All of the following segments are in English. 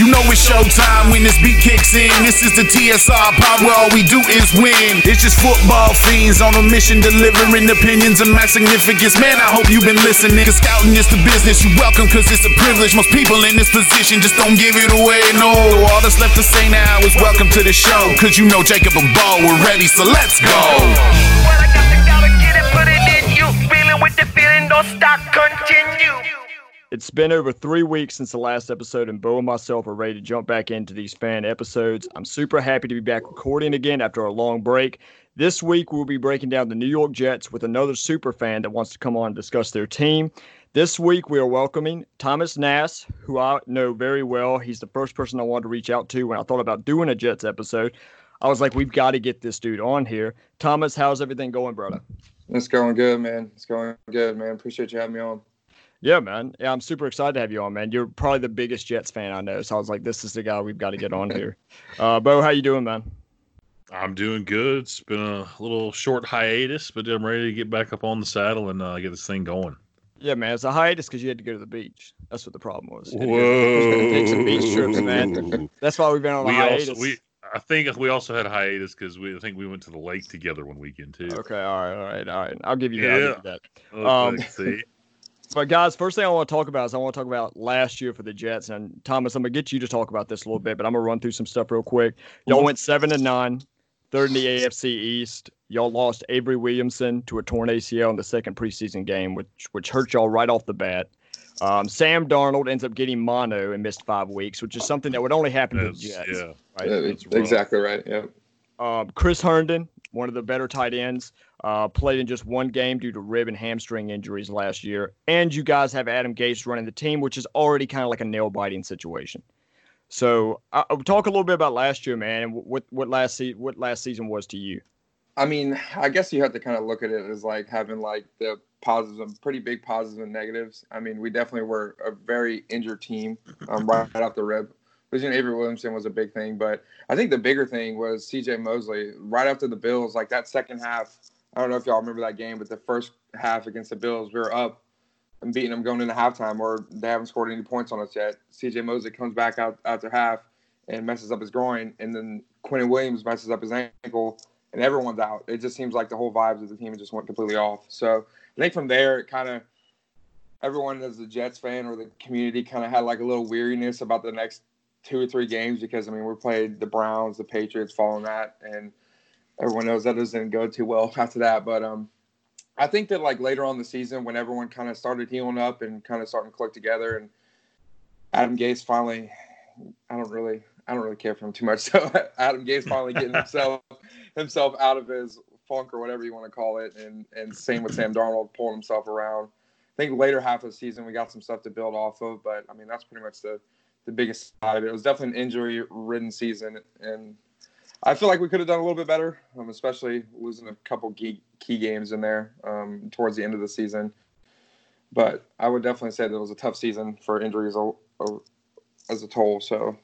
You know it's showtime when this beat kicks in. This is the TSR pod where all we do is win. It's just football fiends on a mission delivering opinions of my significance. Man, I hope you've been listening. Cause scouting is the business. You welcome cause it's a privilege. Most people in this position just don't give it away. No, all that's left to say now is welcome to the show. Cause you know Jacob and Bo, we're ready, so let's go. What I got to gotta get it, put it in you. Feeling with the feeling, don't stop, continue. It's been over three weeks since the last episode, and Bo and myself are ready to jump back into these fan episodes. I'm super happy to be back recording again after a long break. This week, we'll be breaking down the New York Jets with another super fan that wants to come on and discuss their team. This week, we are welcoming Thomas Nasce, who I know very well. He's the first person I wanted to reach out to when I thought about doing a Jets episode. I was like, we've got to get this dude on here. Thomas, how's everything going, brother? It's going good, man. It's going good, man. Appreciate you having me on. Yeah, man. Yeah, I'm super excited to have you on, man. You're probably the biggest Jets fan I know. So I was like, this is the guy we've got to get on here. Uh, Bo, how you doing, man? I'm doing good. It's been a little short hiatus, but I'm ready to get back up on the saddle and uh, get this thing going. Yeah, man. It's a hiatus because you had to go to the beach. That's what the problem was. You had to Whoa. take some beach trips, man. That's why we've been on a We hiatus. also we I think we also had a hiatus because we I think we went to the lake together one weekend too. Okay, all right, all right, all right. I'll give you that. I'll give you that. Oh, Um, let's see. But guys, first thing I want to talk about is I want to talk about last year for the Jets. And Thomas, I'm gonna get you to talk about this a little bit, but I'm gonna run through some stuff real quick. Y'all went seven and nine, third in the AFC East. Y'all lost Avery Williamson to a torn ACL in the second preseason game, which which hurt y'all right off the bat. Um, Sam Darnold ends up getting mono and missed five weeks, which is something that would only happen to the Jets. yeah. Right? Yeah, exactly right. Yeah. Um, Chris Herndon, one of the better tight ends, uh, played in just one game due to rib and hamstring injuries last year. And you guys have Adam Gase running the team, which is already kind of like a nail biting situation. So, uh, talk a little bit about last year, man, and what what last se- what last season was to you. I mean, I guess you have to kind of look at it as like having like the positives and pretty big positives and negatives. I mean, we definitely were a very injured team um, right off the rib. Losing Avery Williamson was a big thing, but I think the bigger thing was C.J. Mosley right after the Bills. Like that second half, I don't know if y'all remember that game, but the first half against the Bills, we were up and beating them going into halftime, or they haven't scored any points on us yet. C.J. Mosley comes back out after half and messes up his groin, and then Quinnen Williams messes up his ankle, and everyone's out. It just seems like the whole vibes of the team just went completely off. So I think from there, it kind of everyone as a Jets fan or the community kind of had like a little weariness about the next two or three games because I mean we played the Browns, the Patriots, following that, and everyone knows that doesn't go too well after that. But um, I think that like later on the season when everyone kind of started healing up and kind of starting to click together, and Adam Gase finally, I don't really, I don't really care for him too much. So Adam Gase finally getting himself himself out of his funk or whatever you want to call it, and and same with Sam Darnold pulling himself around. I think later half of the season we got some stuff to build off of, but I mean that's pretty much the the biggest side of it. It was definitely an injury ridden season, and I feel like we could have done a little bit better, um, especially losing a couple key, key games in there um, towards the end of the season. But I would definitely say that it was a tough season for injuries as a toll. So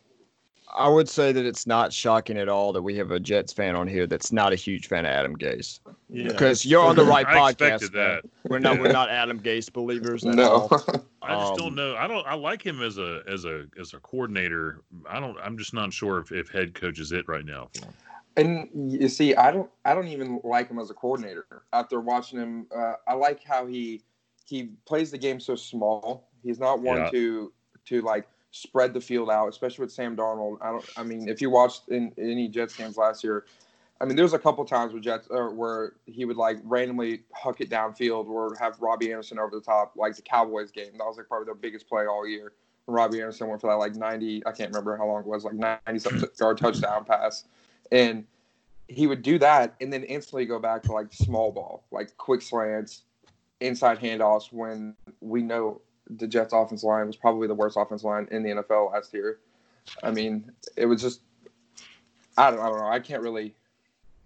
I would say that it's not shocking at all that we have a Jets fan on here that's not a huge fan of Adam Gase Yeah. because you're on the right I podcast. expected that. We're not we're not Adam Gase believers. At no, all. I just Um, don't know. I don't. I like him as a as a as a coordinator. I don't. I'm just not sure if, if head coach is it right now. For him. And you see, I don't, I don't even like him as a coordinator. After watching him, uh, I like how he he plays the game so small. He's not one Yeah. to to like spread the field out, especially with Sam Darnold. I don't. I mean, if you watched in any Jets games last year, I mean, there was a couple times where Jets where he would like randomly huck it downfield or have Robbie Anderson over the top, like the Cowboys game. That was like probably their biggest play all year. And Robbie Anderson went for that like 90, I can't remember how long it was, like 90 something yard touchdown pass. And he would do that and then instantly go back to like small ball, like quick slants, inside handoffs when we know the Jets offense line was probably the worst offense line in the NFL last year. I mean, it was just I don't, I don't know. I can't really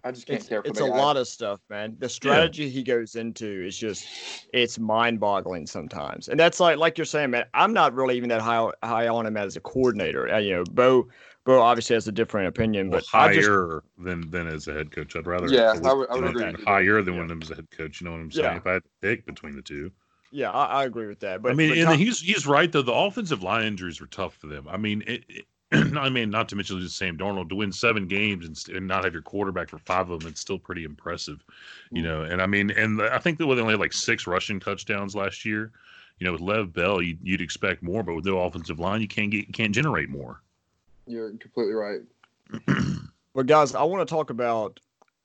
I just can't It's, care for it's the a guy. lot of stuff, man. The strategy he goes into is just it's mind-boggling sometimes, and that's like like you're saying, man. I'm not really even that high high on him as a coordinator. Uh, you know, Bo Bo obviously has a different opinion, Well, but I just higher than than as a head coach. I'd rather Yeah, I would- I would agree than with you. higher than Yeah. one of them as a head coach. You know what I'm saying? Yeah. If I had to pick between the two, yeah, I, I agree with that. But I mean, but and Tom- he's he's right though. The offensive line injuries were tough for them. I mean, it, it, I mean, not to mention losing Sam Darnold to win seven games and, and, not have your quarterback for five of them, it's still pretty impressive, you know. And I mean, and I think that they only had like six rushing touchdowns last year. You know, with Lev Bell, you'd, you'd expect more, but with no offensive line, you can't get, you can't generate more. You're completely right. but guys, I want to talk about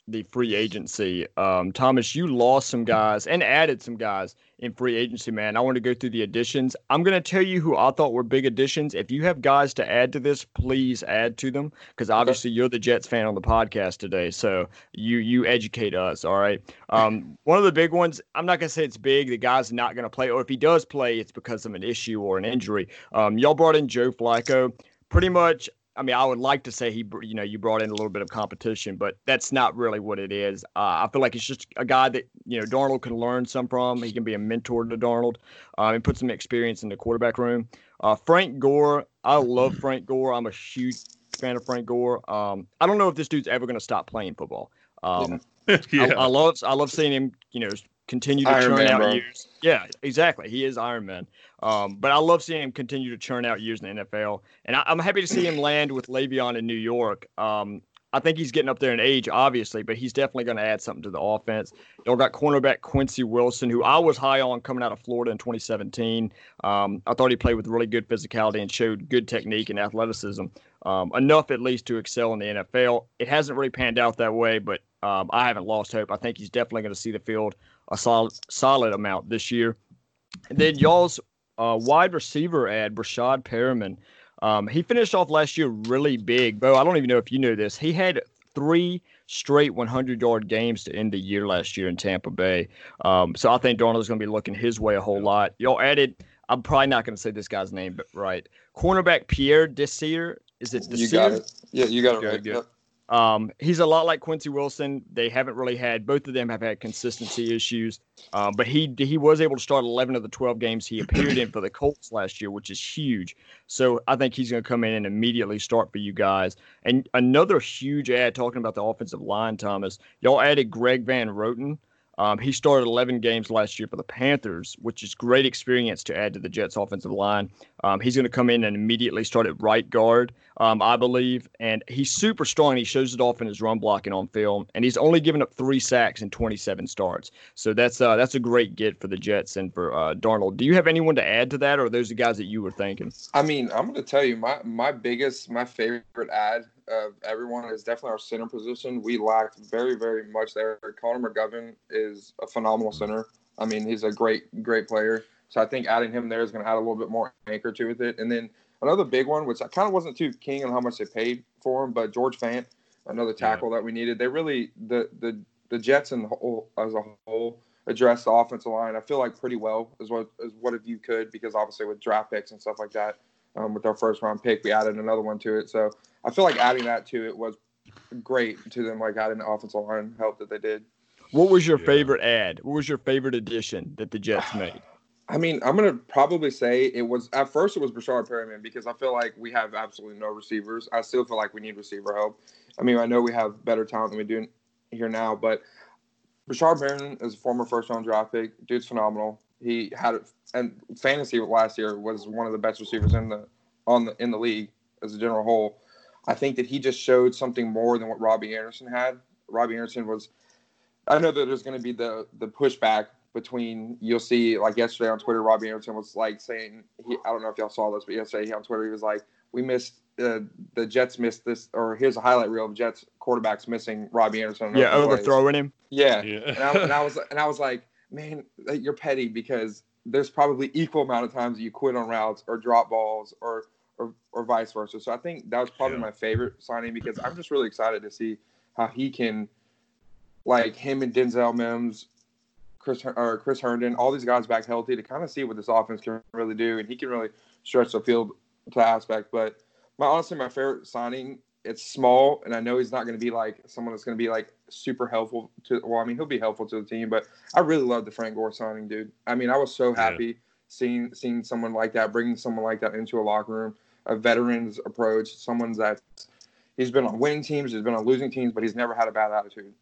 the free agency. Um, Thomas, you lost some guys and added some guys in free agency, man. I want to go through the additions. I'm going to tell you who I thought were big additions. If you have guys to add to this, please add to them because obviously you're the Jets fan on the podcast today, so you you educate us. All right. Um, one of the big ones. I'm not going to say it's big. The guy's not going to play, or if he does play, it's because of an issue or an injury. Um, y'all brought in Joe Flacco. Pretty much, I mean, I would like to say he, you know, you brought in a little bit of competition, but that's not really what it is. Uh, I feel like it's just a guy that you know Darnold can learn some from. He can be a mentor to Darnold uh, and put some experience in the quarterback room. Uh, Frank Gore, I love Frank Gore. I'm a huge fan of Frank Gore. Um, I don't know if this dude's ever going to stop playing football. Um, yeah. I, I, love I love seeing him, you know, continue to Iron churn Man, out bro. years. Yeah, exactly. He is Iron Man. Um, but I love seeing him continue to churn out years in the NFL, and I, am happy to see him land with Le'Veon in New York. Um, I think he's getting up there in age, obviously, but he's definitely going to add something to the offense. Y'all got cornerback Quincy Wilson, who I was high on coming out of Florida in 2017. Um, I thought he played with really good physicality and showed good technique and athleticism, um, enough at least to excel in the NFL. It hasn't really panned out that way, but um, I haven't lost hope. I think he's definitely going to see the field a solid solid amount this year. And then y'all's uh, wide receiver ad, Breshad Perriman. Um, he finished off last year really big. Bo, I don't even know if you knew this. He had three straight 100 yard games to end the year last year in Tampa Bay. Um, so I think Darnold's going to be looking his way a whole lot. Y'all added, I'm probably not going to say this guy's name, but right. Cornerback Pierre Desir. Is it Desir? You got it. Yeah, you got it right. Good. Yep. Um, he's a lot like Quincy Wilson. They haven't really had both of them have had consistency issues, um, but he he was able to start 11 of the 12 games he appeared in for the Colts last year, which is huge. So I think he's going to come in and immediately start for you guys. And another huge ad talking about the offensive line, Thomas. Y'all added Greg Van Roten. Um, he started 11 games last year for the Panthers, which is great experience to add to the Jets' offensive line. Um, he's going to come in and immediately start at right guard, um, I believe, and he's super strong. He shows it off in his run blocking on film, and he's only given up three sacks in 27 starts. So that's uh, that's a great get for the Jets and for uh, Darnold. Do you have anyone to add to that, or are those the guys that you were thinking? I mean, I'm going to tell you my my biggest, my favorite ad of everyone is definitely our center position. We lacked very, very much there. Connor McGovern is a phenomenal center. I mean, he's a great, great player. So I think adding him there is going to add a little bit more anchor to it. And then another big one, which I kind of wasn't too keen on how much they paid for him, but George Fant, another tackle yeah. that we needed. They really the the the Jets and the whole as a whole addressed the offensive line. I feel like pretty well as what as what if you could because obviously with draft picks and stuff like that, um, with our first round pick, we added another one to it. So I feel like adding that to it was great to them, like adding the offensive line help that they did. What was your yeah. favorite ad? What was your favorite addition that the Jets made? I mean, I'm gonna probably say it was at first it was Breshad Perriman because I feel like we have absolutely no receivers. I still feel like we need receiver help. I mean, I know we have better talent than we do here now, but Breshad Perriman is a former first round draft pick. Dude's phenomenal. He had and fantasy last year was one of the best receivers in the on the in the league as a general whole. I think that he just showed something more than what Robbie Anderson had. Robbie Anderson was. I know that there's going to be the the pushback between you'll see like yesterday on Twitter, Robbie Anderson was like saying he I don't know if y'all saw this, but yesterday on Twitter he was like we missed uh, the Jets missed this or here's a highlight reel of Jets quarterbacks missing Robbie Anderson. Yeah, overthrowing him. Yeah, yeah. and, I, and I was and I was like, man, you're petty because there's probably equal amount of times that you quit on routes or drop balls or or, or vice versa. So I think that was probably yeah. my favorite signing because I'm just really excited to see how he can, like him and Denzel Mims, Chris or Chris Herndon, all these guys back healthy to kind of see what this offense can really do, and he can really stretch the field to aspect. But my honestly, my favorite signing. It's small, and I know he's not going to be like someone that's going to be like super helpful to. Well, I mean, he'll be helpful to the team, but I really love the Frank Gore signing, dude. I mean, I was so happy yeah. seeing seeing someone like that, bringing someone like that into a locker room a veteran's approach, someone that he's been on winning teams, he's been on losing teams, but he's never had a bad attitude.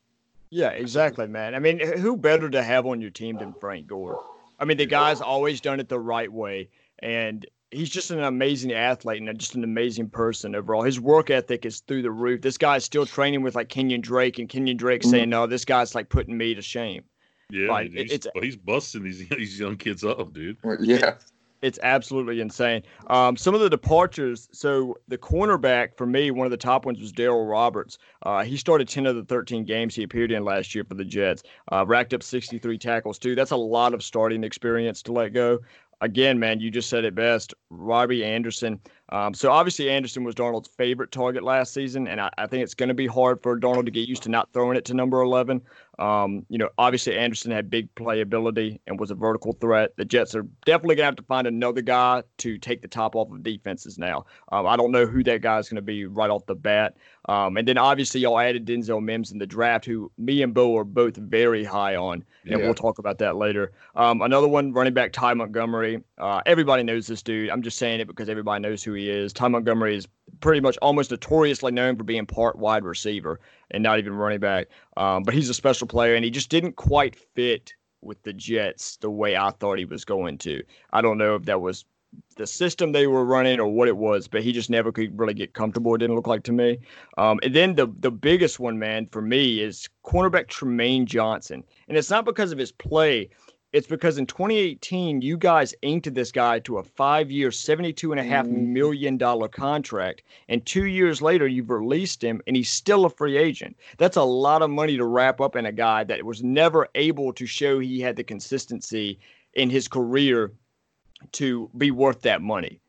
Yeah, exactly, man. I mean, who better to have on your team than Frank Gore? I mean, the guy's always done it the right way, and he's just an amazing athlete and just an amazing person overall. His work ethic is through the roof. This guy's still training with like Kenyon Drake, and Kenyon Drake mm-hmm. saying, "No, this guy's like putting me to shame." Yeah, like, he's, it's he's busting these these young kids up, dude. Yeah, it's absolutely insane. Um, some of the departures. So the cornerback for me, one of the top ones was Darryl Roberts. Uh, he started 10 of the 13 games he appeared in last year for the Jets. Uh, racked up 63 tackles too. That's a lot of starting experience to let go again, man, you just said it best. Robbie Anderson. Um, so obviously Anderson was Darnold's favorite target last season, and I, I think it's going to be hard for Darnold to get used to not throwing it to number 11. Um, you know, obviously Anderson had big playability and was a vertical threat. The Jets are definitely to have to find another guy to take the top off of defenses now. Um, I don't know who that guy is going to be right off the bat. Um, and then obviously y'all added Denzel Mims in the draft, who me and Bo are both very high on, and yeah. we'll talk about that later. Um, another one, running back Ty Montgomery. Uh, everybody knows this dude. I'm just saying it because everybody knows who he is. Ty Montgomery is pretty much almost notoriously known for being part wide receiver and not even running back. Um, but he's a special player, and he just didn't quite fit with the Jets the way I thought he was going to. I don't know if that was the system they were running or what it was, but he just never could really get comfortable. It didn't look like to me. Um, and then the the biggest one, man, for me is cornerback Trumaine Johnson, and it's not because of his play. It's because in 2018, you guys inked this guy to a and a half mm. million dollar contract, and two years later, you've released him, and he's still a free agent. That's a lot of money to wrap up in a guy that was never able to show he had the consistency in his career to be worth that money.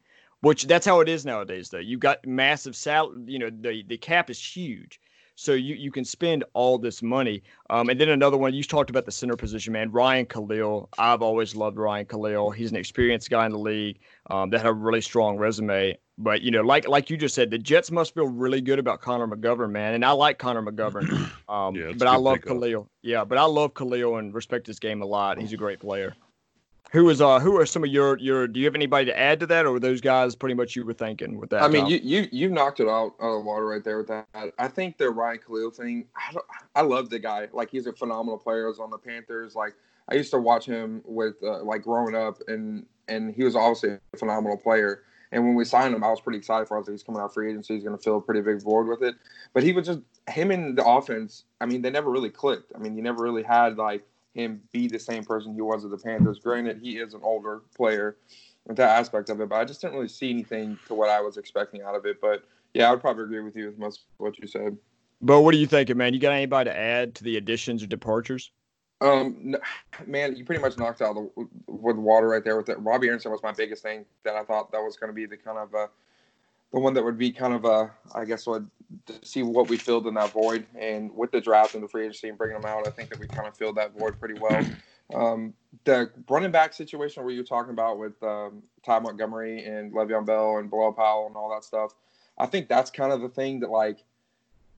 Which that's how it is nowadays, though. You got massive salary. You know, the the cap is huge, so you you can spend all this money. Um, and then another one you talked about the center position, man. Ryan Kalil. I've always loved Ryan Kalil. He's an experienced guy in the league um, that had a really strong resume. But you know, like like you just said, the Jets must feel really good about Connor McGovern, man. And I like Connor McGovern, um, yeah, but I love Kalil. Yeah, but I love Kalil and respect his game a lot. He's a great player. Who is uh who are some of your your do you have anybody to add to that or were those guys pretty much you were thinking with that? I mean you you you knocked it out of the water right there with that. I think the Ryan Kalil thing, I don't, I love the guy. Like he's a phenomenal player. Was on the Panthers. Like I used to watch him with uh, like growing up and and he was obviously a phenomenal player. And when we signed him, I was pretty excited for us that he's coming out free agency. He's going to fill a pretty big void with it. But he was just him in the offense. I mean, they never really clicked. I mean, you never really had like him be the same person he was at the Panthers. Granted, he is an older player with that aspect of it, but I just didn't really see anything to what I was expecting out of it. But yeah, I would probably agree with you with most of what you said. But what are you thinking, man? You got anybody to add to the additions or departures? Um, man, you pretty much knocked out the with water right there with it. Robbie Anderson was my biggest thing that I thought that was going to be the kind of uh, the one that would be kind of uh, I guess would see what we filled in that void. And with the draft and the free agency and bringing them out, I think that we kind of filled that void pretty well. Um, the running back situation where you're talking about with um, Ty Montgomery and Le'Veon Bell and Bilal Powell and all that stuff, I think that's kind of the thing that like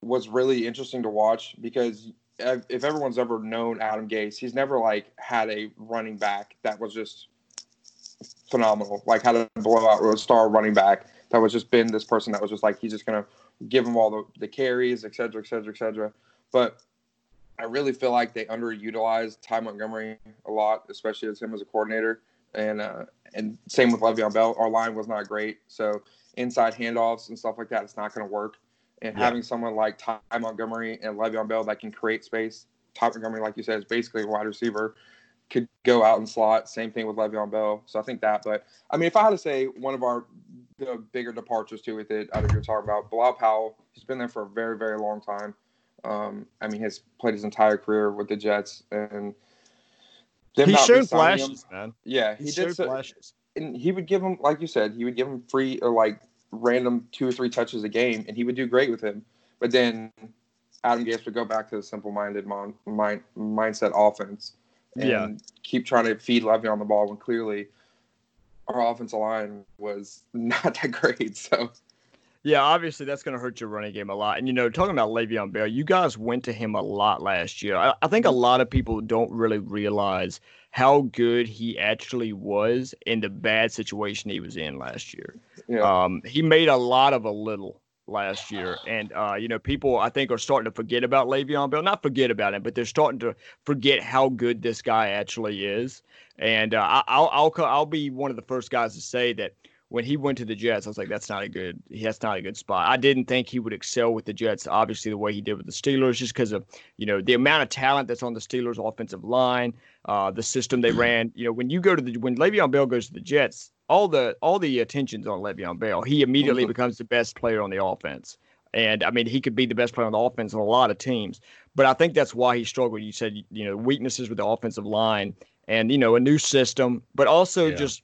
was really interesting to watch because if everyone's ever known Adam Gase, he's never like had a running back that was just phenomenal, like had a blowout a star running back that was just been this person that was just like he's just gonna give him all the, the carries, et cetera, et cetera, et cetera. But I really feel like they underutilized Ty Montgomery a lot, especially as him as a coordinator. And uh, and same with Le'Veon Bell. Our line was not great, so inside handoffs and stuff like that, it's not going to work. And yeah. having someone like Ty Montgomery and Le'Veon Bell that can create space, Ty Montgomery, like you said, is basically a wide receiver, could go out and slot. Same thing with Le'Veon Bell. So I think that. But I mean, if I had to say one of our the bigger departures too with it. I think you're talking about Bilal Powell. He's been there for a very, very long time. Um, I mean, he's played his entire career with the Jets, and he showed flashes, him, man. Yeah, he, he showed so, flashes, and he would give him, like you said, he would give him free or like random two or three touches a game, and he would do great with him. But then Adam Gase would go back to the simple-minded mind, mind, mindset offense and yeah. keep trying to feed Le'Veon the ball when clearly our offensive line was not that great. So, yeah, obviously that's going to hurt your running game a lot. And you know, talking about Le'Veon Bell, you guys went to him a lot last year. I, I think a lot of people don't really realize how good he actually was in the bad situation he was in last year. Yeah. Um, he made a lot of a little last year. And uh, you know, people I think are starting to forget about Le'Veon Bell. Not forget about him, but they're starting to forget how good this guy actually is. And uh, I'll I'll I'll be one of the first guys to say that when he went to the Jets, I was like, that's not a good. That's not a good spot. I didn't think he would excel with the Jets, obviously the way he did with the Steelers, just because of you know the amount of talent that's on the Steelers' offensive line, uh, the system they ran. You know, when you go to the when Le'Veon Bell goes to the Jets, all the all the attention's on Le'Veon Bell. He immediately mm-hmm. becomes the best player on the offense. And I mean, he could be the best player on the offense on a lot of teams. But I think that's why he struggled. You said, you know, weaknesses with the offensive line and, you know, a new system, but also yeah. just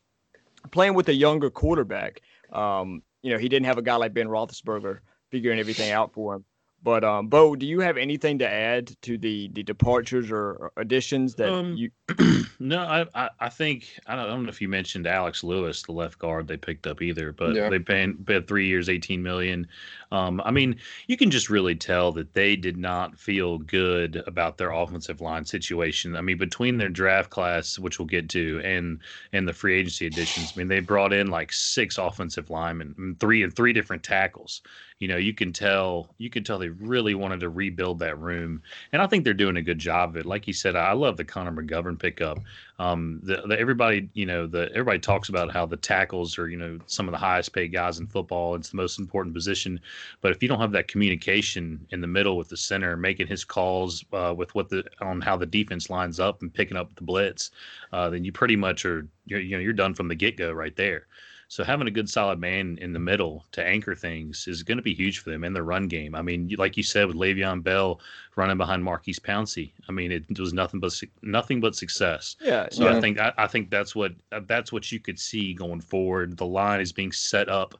playing with a younger quarterback. Um, you know, he didn't have a guy like Ben Roethlisberger figuring everything out for him. But um, Bo, do you have anything to add to the the departures or additions that um, you? no, I, I, I think I don't, I don't know if you mentioned Alex Lewis, the left guard they picked up either, but yeah. they paid, paid three years, eighteen million. Um, I mean, you can just really tell that they did not feel good about their offensive line situation. I mean, between their draft class, which we'll get to, and and the free agency additions, I mean, they brought in like six offensive linemen, three and three different tackles. You know, you can tell you can tell they really wanted to rebuild that room, and I think they're doing a good job of it. Like you said, I love the Connor McGovern pickup. Um, the, the, everybody, you know, the everybody talks about how the tackles are, you know, some of the highest paid guys in football. It's the most important position. But if you don't have that communication in the middle with the center, making his calls uh, with what the on how the defense lines up and picking up the blitz, uh, then you pretty much are, you know, you're done from the get go right there. So having a good solid man in the middle to anchor things is going to be huge for them in the run game. I mean, like you said with Le'Veon Bell running behind Maurkice Pouncey, I mean, it was nothing but nothing but success. Yeah. So yeah. I think I, I think that's what that's what you could see going forward. The line is being set up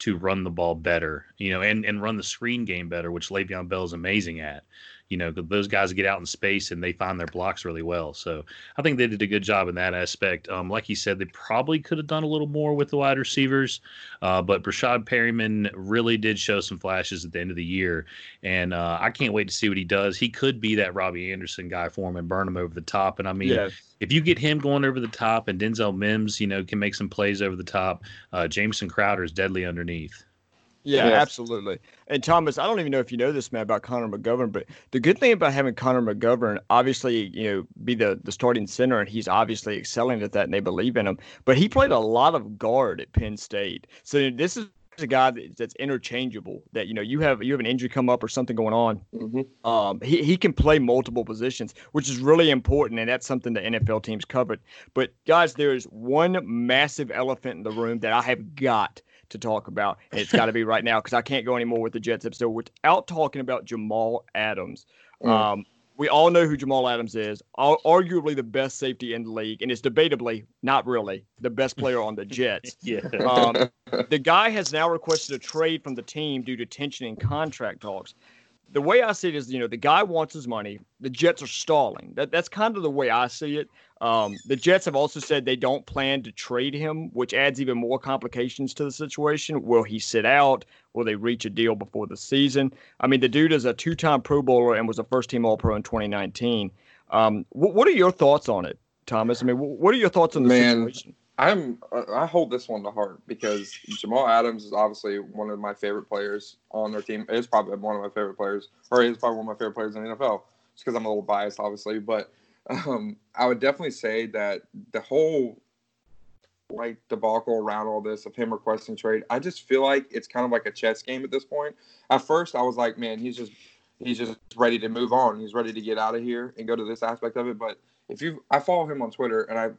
to run the ball better, you know, and and run the screen game better, which Le'Veon Bell is amazing at you know, those guys get out in space and they find their blocks really well. So I think they did a good job in that aspect. Um, like you said, they probably could have done a little more with the wide receivers, uh, but Breshad Perriman really did show some flashes at the end of the year, and uh, I can't wait to see what he does. He could be that Robbie Anderson guy for him and burn him over the top. And I mean, yeah. if you get him going over the top and Denzel Mims, you know, can make some plays over the top, uh, Jamison Crowder is deadly underneath. Yeah, yes. absolutely. And Thomas, I don't even know if you know this man about Connor McGovern, but the good thing about having Connor McGovern, obviously, you know, be the the starting center, and he's obviously excelling at that, and they believe in him. But he played a lot of guard at Penn State, so this is a guy that's interchangeable. That you know, you have you have an injury come up or something going on. Mm-hmm. Um, he he can play multiple positions, which is really important, and that's something the NFL teams covered. But guys, there is one massive elephant in the room that I have got to talk about. And it's got to be right now because I can't go anymore with the Jets episode without talking about Jamal Adams. Mm. Um, we all know who Jamal Adams is, arguably the best safety in the league, and it's debatably, not really, the best player on the Jets. yeah. Um, the guy has now requested a trade from the team due to tension in contract talks the way I see it is, you know, the guy wants his money. The Jets are stalling. That that's kind of the way I see it. Um, the Jets have also said they don't plan to trade him, which adds even more complications to the situation. Will he sit out? Will they reach a deal before the season? I mean, the dude is a two-time Pro Bowler and was a first-team All-Pro in 2019. Um, what, what are your thoughts on it, Thomas? I mean, what are your thoughts on the Man, situation? I'm I hold this one to heart because Jamal Adams is obviously one of my favorite players on their team. It's probably one of my favorite players, or is probably one of my favorite players in the NFL. Just because I'm a little biased, obviously, but um, I would definitely say that the whole like debacle around all this of him requesting trade, I just feel like it's kind of like a chess game at this point. At first, I was like, man, he's just he's just ready to move on. He's ready to get out of here and go to this aspect of it. But if you, I follow him on Twitter and I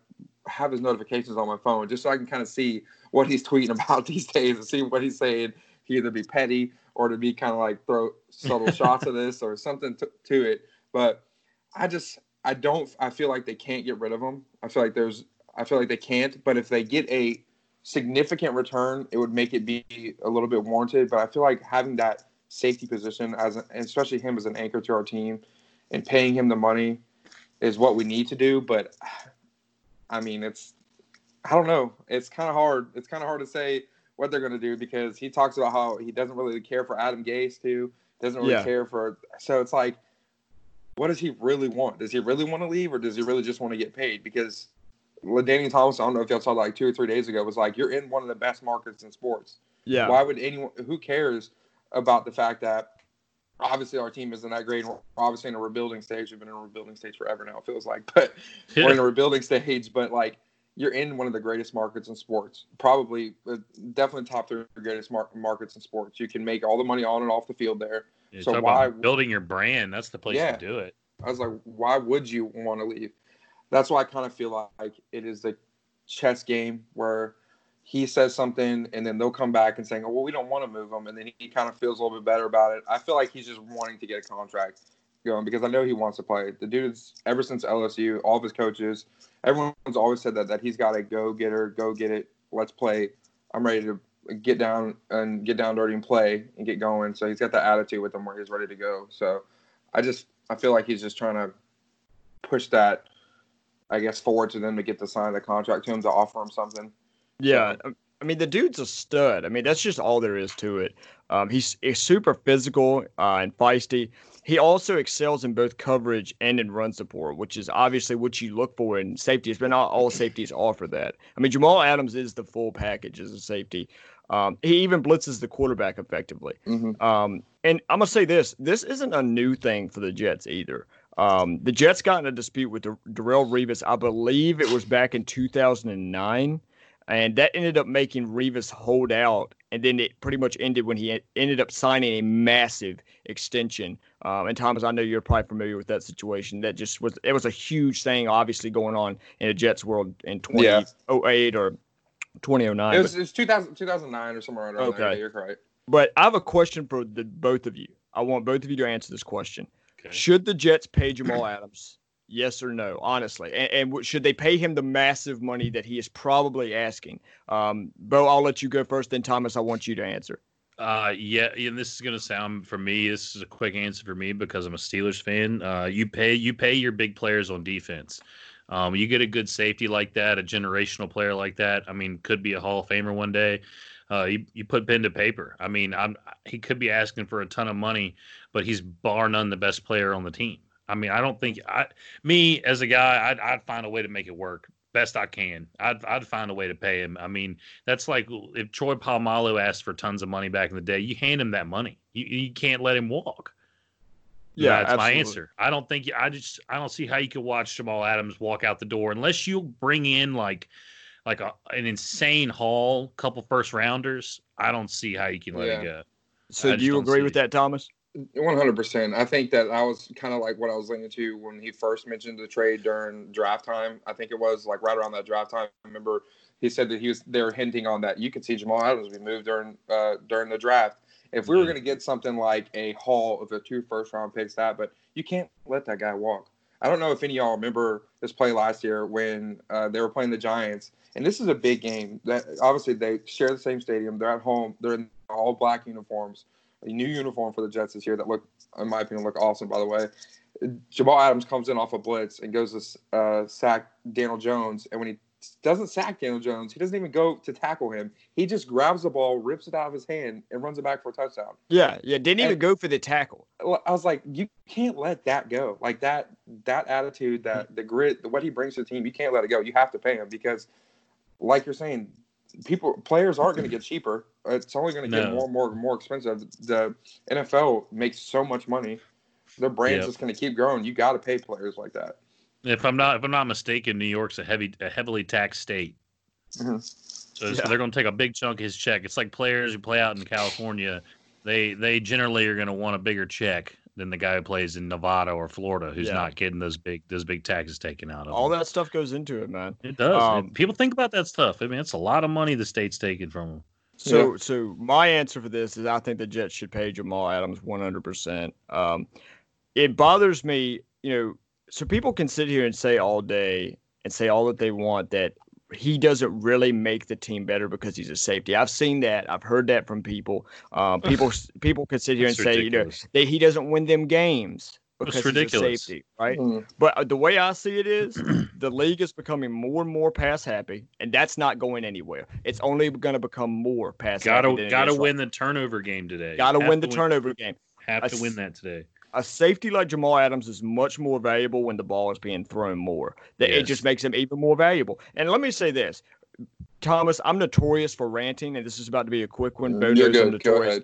have his notifications on my phone just so I can kind of see what he's tweeting about these days and see what he's saying. He either be petty or to be kind of like throw subtle shots of this or something to, to it. But I just I don't I feel like they can't get rid of him. I feel like there's I feel like they can't. But if they get a significant return, it would make it be a little bit warranted. But I feel like having that safety position as a, especially him as an anchor to our team and paying him the money is what we need to do. But I mean, it's I don't know. It's kind of hard. It's kind of hard to say what they're going to do because he talks about how he doesn't really care for Adam Gase too. Doesn't really yeah. care for. So it's like, what does he really want? Does he really want to leave, or does he really just want to get paid? Because Daniel Thomas, I don't know if y'all saw like two or three days ago, was like, "You're in one of the best markets in sports. Yeah. Why would anyone? Who cares about the fact that obviously our team isn't that great. We're obviously in a rebuilding stage. We've been in a rebuilding stage forever now. It feels like, but we're in a rebuilding stage. But like, you're in one of the greatest markets in sports. Probably, uh, definitely top three greatest mar- markets in sports. You can make all the money on and off the field there. So why building your brand? That's the place yeah, to do it. I was like, why would you want to leave? That's why I kind of feel like it is the chess game where he says something and then they'll come back and saying, oh, well, we don't want to move him. And then he kind of feels a little bit better about it. I feel like he's just wanting to get a contract going because I know he wants to play. The dude's ever since LSU, all of his coaches, everyone's always said that that he's got a go getter, go get it, let's play. I'm ready to get down and get down dirty and play and get going. So he's got that attitude with him where he's ready to go. So I just I feel like he's just trying to push that, I guess, forward to them to get to sign the contract to him to offer him something. Yeah, so. I mean the dude's a stud. I mean that's just all there is to it. Um, he's, he's super physical uh, and feisty. He also excels in both coverage and in run support, which is obviously what you look for in safety. It's been not all safeties offer that. I mean, Jamal Adams is the full package as a safety. Um, he even blitzes the quarterback effectively. Mm-hmm. Um, and I'm gonna say this: this isn't a new thing for the Jets either. Um, the Jets got in a dispute with Dar- Darrelle Revis. I believe it was back in 2009, and that ended up making Revis hold out. And then it pretty much ended when he ended up signing a massive extension. Um, and Thomas, I know you're probably familiar with that situation. That just was it was a huge thing, obviously going on in the Jets world in 2008 yeah. or 2009. It was, but, it was 2000, 2009 or somewhere around okay. there. You're right. But I have a question for the both of you. I want both of you to answer this question. Okay. Should the Jets pay Jamal Adams? Yes or no, honestly, and, and, should they pay him the massive money that he is probably asking? Um, Bo, I'll let you go first. Then Thomas, I want you to answer. Uh, yeah, and this is gonna sound for me. This is a quick answer for me because I'm a Steelers fan. Uh, you pay you pay your big players on defense. Um, you get a good safety like that, a generational player like that. I mean, could be a Hall of Famer one day. Uh, you, you put pen to paper. I mean, I'm, he could be asking for a ton of money, but he's bar none the best player on the team. I mean, I don't think I, me as a guy, I'd, I'd find a way to make it work best I can. I'd, I'd find a way to pay him. I mean, that's like if Troy Polamalu asked for tons of money back in the day, you hand him that money. You, you can't let him walk. Yeah, that's absolutely. my answer. I don't think I just I don't see how you could watch Jamal Adams walk out the door unless you bring in like like a, an insane haul, couple first rounders. I don't see how you can let yeah. it go. So do you agree with it. that, Thomas? One hundred percent. I think that I was kind of like what I was leaning to when he first mentioned the trade during draft time. I think it was like right around that draft time. I remember he said that he was they were hinting on that you could see Jamal Adams be moved during uh, during the draft. If we were going to get something like a haul of the two first round picks, that, but you can't let that guy walk. I don't know if any of y'all remember this play last year when uh, they were playing the Giants, and this is a big game. That obviously they share the same stadium. They're at home. They're in all black uniforms. A new uniform for the Jets this year that look, in my opinion, look awesome. By the way, Jamal Adams comes in off a blitz and goes to uh, sack Daniel Jones, and when he doesn't sack Daniel Jones. He doesn't even go to tackle him. He just grabs the ball, rips it out of his hand, and runs it back for a touchdown. Yeah, yeah. Didn't even go for the tackle. I was like, you can't let that go. Like that, that attitude, that the grit, what he brings to the team, you can't let it go. You have to pay him because, like you're saying, people, players aren't going to get cheaper. It's only going to get no. more and more and more expensive. The NFL makes so much money. Their brand's yep. just going to keep growing. You got to pay players like that. If I'm not if I'm not mistaken, New York's a heavy a heavily taxed state. Mm-hmm. So, yeah. so, they're going to take a big chunk of his check. It's like players who play out in California. They they generally are going to want a bigger check than the guy who plays in Nevada or Florida, who's yeah. not getting those big those big taxes taken out of. All them. that stuff goes into it, man. It does. Um, People think about that stuff. I mean, it's a lot of money the state's taking from them. So, yeah. so my answer for this is I think the Jets should pay Jamal Adams 100. Um, percent It bothers me, you know, so people can sit here and say all day and say all that they want that he doesn't really make the team better because he's a safety. I've seen that. I've heard that from people. Um, people people can sit here and say, ridiculous. you know, that he doesn't win them games because he's a safety, right? Mm. But uh, the way I see it is, the league is becoming more and more pass happy, and that's not going anywhere. It's only going to become more pass. Gotta gotta win right. the turnover game today. Gotta win the turnover game. Have to win that today a safety like Jamal Adams is much more valuable when the ball is being thrown more. That yes. it just makes him even more valuable. And let me say this, Thomas, I'm notorious for ranting, and this is about to be a quick one. Bo knows I'm notorious.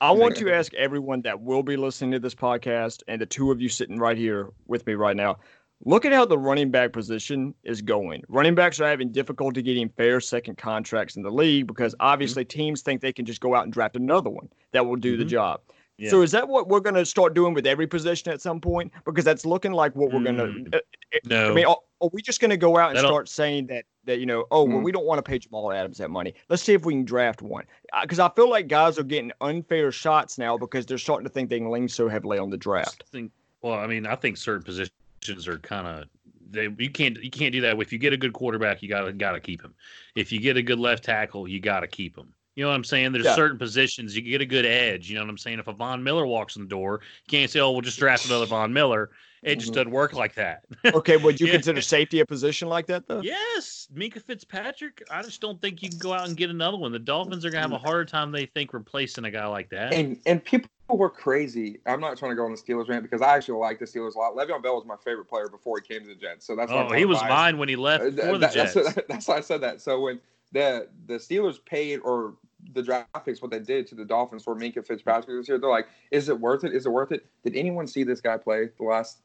I want to ask everyone that will be listening to this podcast, and the two of you sitting right here with me right now, Look at how the running back position is going. Running backs are having difficulty getting fair second contracts in the league because mm-hmm. obviously mm-hmm. teams think they can just go out and draft another one that will do mm-hmm. the job. Yeah. So is that what we're going to start doing with every position at some point? Because that's looking like what we're mm, going to. No, I mean, are, are we just going to go out and That'll... start saying that that you know, oh, mm. well, we don't want to pay Jamal Adams that money. Let's see if we can draft one. Because I feel like guys are getting unfair shots now because they're starting to think they can lean so heavily on the draft. Think, well, I mean, I think certain positions are kind of they, you can't you can't do that. If you get a good quarterback, you got to got to keep him. If you get a good left tackle, you got to keep him. You know what I'm saying? There's yeah. certain positions you get a good edge. You know what I'm saying? If a Von Miller walks in the door, you can't say, "Oh, we'll just draft another Von Miller." It just mm-hmm. doesn't work like that. okay, would you yeah. consider safety a position like that though? Yes, Minkah Fitzpatrick. I just don't think you can go out and get another one. The Dolphins are gonna have a harder time they think replacing a guy like that. And and people were crazy. I'm not trying to go on the Steelers rant because I actually like the Steelers a lot. Le'Veon Bell was my favorite player before he came to the Jets, so that's oh, he was mine when he left uh, for the Jets. That's, that's why I said that. So when the the Steelers paid or the draft picks, what they did to the Dolphins for Minkah Fitzpatrick this year, they're like, is it worth it? Is it worth it? Did anyone see this guy play the last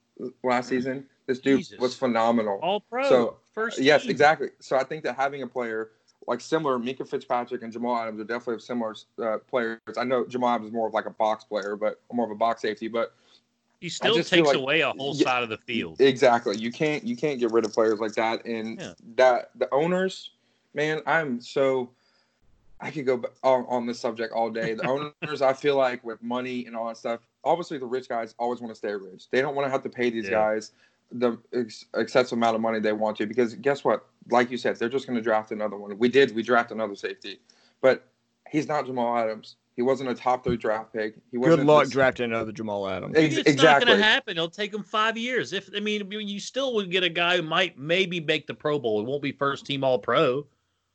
last season? This dude Jesus. was phenomenal. All pro. So first. Yes, exactly. So I think that having a player like similar, Minkah Fitzpatrick and Jamal Adams are definitely similar uh, players. I know Jamal Adams is more of like a box player, but more of a box safety, but he still takes like, away a whole yeah, side of the field. Exactly. You can't you can't get rid of players like that. And yeah. that the owners, man, I'm so I could go on, on this subject all day. The owners, I feel like with money and all that stuff, obviously the rich guys always want to stay rich. They don't want to have to pay these yeah. guys the ex- excessive amount of money they want to because guess what? Like you said, they're just going to draft another one. We did. We draft another safety, but he's not Jamal Adams. He wasn't a top three draft pick. He wasn't Good luck this... drafting another Jamal Adams. Ex- it's exactly. not going to happen. It'll take him five years. If I mean, you still would get a guy who might maybe make the Pro Bowl. It won't be first team All Pro.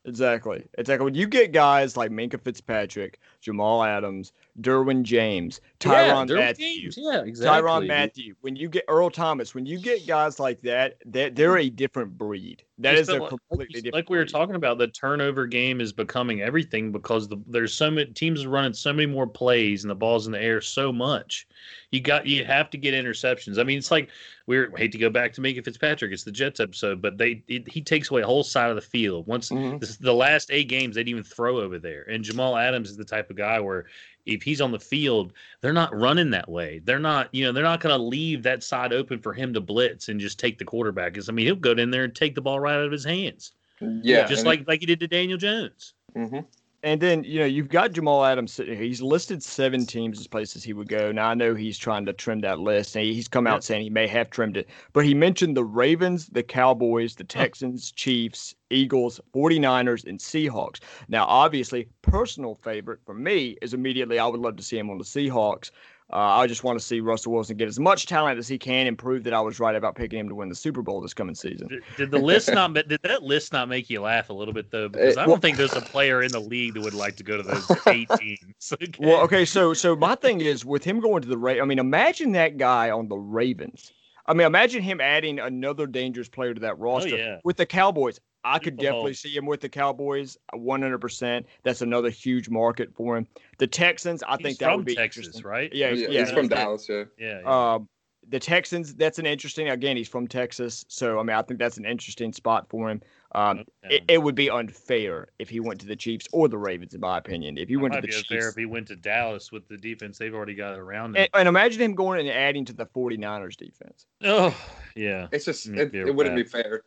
Exactly. Exactly. When you get guys like Minkah Fitzpatrick, Jamal Adams, Derwin James, Tyrann yeah, Mathieu, James. yeah, exactly. Tyrann Mathieu. When you get Earl Thomas, when you get guys like that, they're, they're a different breed. That is a completely like, different. Like we were talking about, the turnover game is becoming everything because the, there's so many teams are running so many more plays and the balls in the air so much. You got you have to get interceptions. I mean, it's like we hate to go back to Minkah Fitzpatrick. It's the Jets episode, but they it, he takes away a whole side of the field. Once mm-hmm. the, the last eight games, they didn't even throw over there. And Jamal Adams is the type of guy where if he's on the field, they're not running that way. They're not, you know, they're not going to leave that side open for him to blitz and just take the quarterback. Because I mean, he'll go in there and take the ball right out of his hands. Yeah, just like like he did to Daniel Jones. Mm-hmm. And then, you know, you've got Jamal Adams sitting here. He's listed seven teams as places he would go. Now, I know he's trying to trim that list, and he's come out saying he may have trimmed it. But he mentioned the Ravens, the Cowboys, the Texans, Chiefs, Eagles, 49ers, and Seahawks. Now, obviously, personal favorite for me is immediately I would love to see him on the Seahawks. Uh, I just want to see Russell Wilson get as much talent as he can and prove that I was right about picking him to win the Super Bowl this coming season. Did, did the list not did that list not make you laugh a little bit though? Because I don't well, think there's a player in the league that would like to go to those eight teams. Okay. Well, okay, so so my thing is with him going to the Ravens. I mean, imagine that guy on the Ravens. I mean, imagine him adding another dangerous player to that oh, roster. Oh, yeah. With the Cowboys, I could definitely see him with the Cowboys 100%. That's another huge market for him. The Texans, I he's think that would be Texas, right? Yeah, yeah, yeah, he's from Dallas. Yeah, yeah. yeah. Um, the Texans, that's an interesting. Again, he's from Texas, so I mean, I think that's an interesting spot for him. Um, okay. it, it, would be unfair if he went to the Chiefs or the Ravens, in my opinion. If he went to the Chiefs, unfair if he went to Dallas with the defense they've already got around him. And, and, imagine him going and adding to the 49ers defense. Oh, yeah. It's just it, it wouldn't be fair.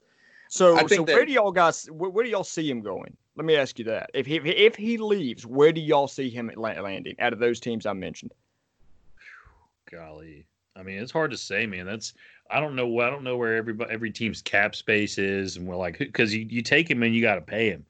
So, so that, where do y'all guys? Where, where, do y'all see him going? Let me ask you that. If he if he leaves, where do y'all see him landing out of those teams I mentioned? Golly, I mean, it's hard to say, man. That's I don't know. I don't know where everybody every team's cap space is, and we're like, because you you take him and you got to pay him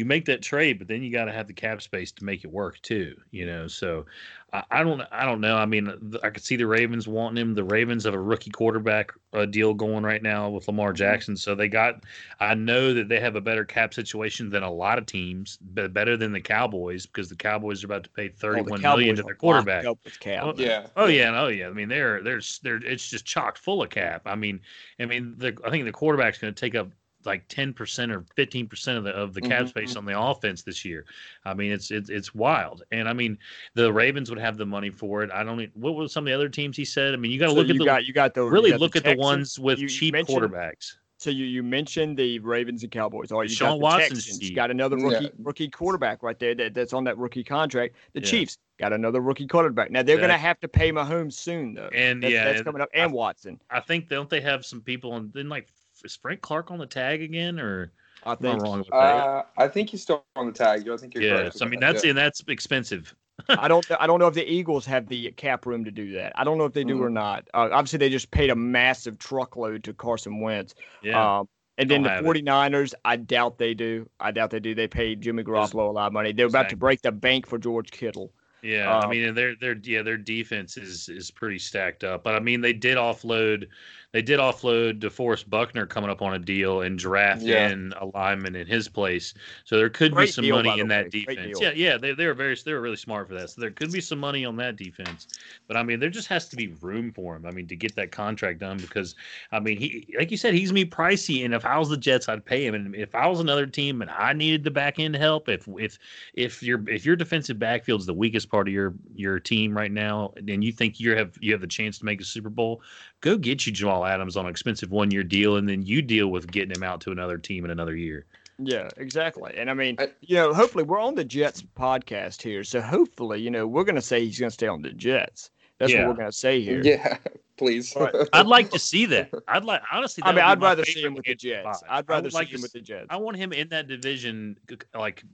you make that trade, but then you got to have the cap space to make it work too. You know, so I, I, don't I don't know. I mean, I could see the Ravens wanting him. The Ravens have a rookie quarterback uh, deal going right now with Lamar mm-hmm. Jackson, so they got. I know that they have a better cap situation than a lot of teams, but better than the Cowboys because the Cowboys are about to pay thirty-one oh, million to their quarterback. Cap. Oh, yeah. Oh yeah. Oh yeah. I mean, they're they're they're it's just chock full of cap. I mean, I mean, the, I think the quarterback's going to take up like 10% or 15% of the of the cap mm-hmm. space on the offense this year. I mean, it's it's it's wild. And I mean, the Ravens would have the money for it. I don't even, what were some of the other teams he said? I mean, you got to so look at the got, you got the really got look the at the ones with you, cheap you quarterbacks. So you, you mentioned the Ravens and Cowboys. Oh, you Sean got the Texans, got another rookie yeah. rookie quarterback right there that, that's on that rookie contract. The yeah. Chiefs got another rookie quarterback. Now they're going to have to pay Mahomes soon though. And that's, yeah, that's coming up. And I, Watson. I think don't they have some people on? Then like is Frank Clark on the tag again or? I think. wrong with uh, I think he's still on the tag. I think you're yeah, correct. I mean that's yeah. and that's expensive. I don't. I don't know if the Eagles have the cap room to do that. I don't know if they do mm-hmm. or not. Uh, obviously, they just paid a massive truckload to Carson Wentz. Yeah. Um, and then the 49ers, it. I doubt they do. I doubt they do. They paid Jimmy Garoppolo a lot of money. They're about to break the bank for George Kittle. Yeah, um, I mean, their their yeah their defense is is pretty stacked up. But I mean, they did offload they did offload DeForest Buckner coming up on a deal and draft yeah. in a lineman in his place. So there could Great be some deal, money in that defense. Yeah, yeah, they they were very they were really smart for that. So there could be some money on that defense. But I mean, there just has to be room for him. I mean, to get that contract done because I mean, he like you said, he's me pricey. And if I was the Jets, I'd pay him. And if I was another team and I needed the back end help, if if if your if your defensive backfield is the weakest part of your your team right now, and you think you have you have the chance to make a Super Bowl, go get you Jamal Adams on an expensive one year deal, and then you deal with getting him out to another team in another year. Yeah, exactly. And I mean, you know, hopefully we're on the Jets podcast here, so hopefully, you know, we're going to say he's going to stay on the Jets. That's yeah. what we're going to say here. Yeah, please. I'd like to see that. I'd like honestly. I mean, I'd rather see him with the Jets. I'd rather see like him with the Jets. I want him in that division, like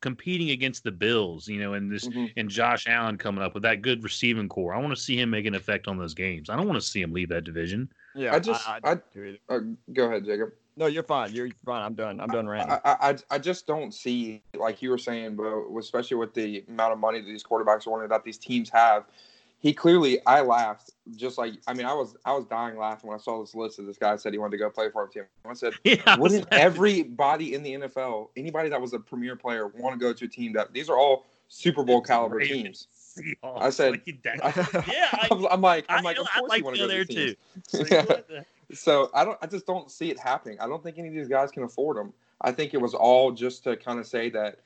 competing against the Bills. You know, and this mm-hmm. and Josh Allen coming up with that good receiving core. I want to see him make an effect on those games. I don't want to see him leave that division. Yeah, I just, I, I, I uh, go ahead, Jacob. No, you're fine. You're fine. I'm done. I'm done ranting. I, I, I just don't see, like you were saying, but especially with the amount of money that these quarterbacks are wanting that these teams have he clearly I laughed just like I mean I was I was dying laughing when I saw this list of this guy said he wanted to go play for our team. I said, yeah, wouldn't everybody in the NFL, anybody that was a premier player, want to go to a team that these are all Super Bowl caliber teams? I said, yeah, I, am like, I'm like, of course like you want to go there too. Yeah. so I don't, I just don't see it happening. I don't think any of these guys can afford them. I think it was all just to kind of say that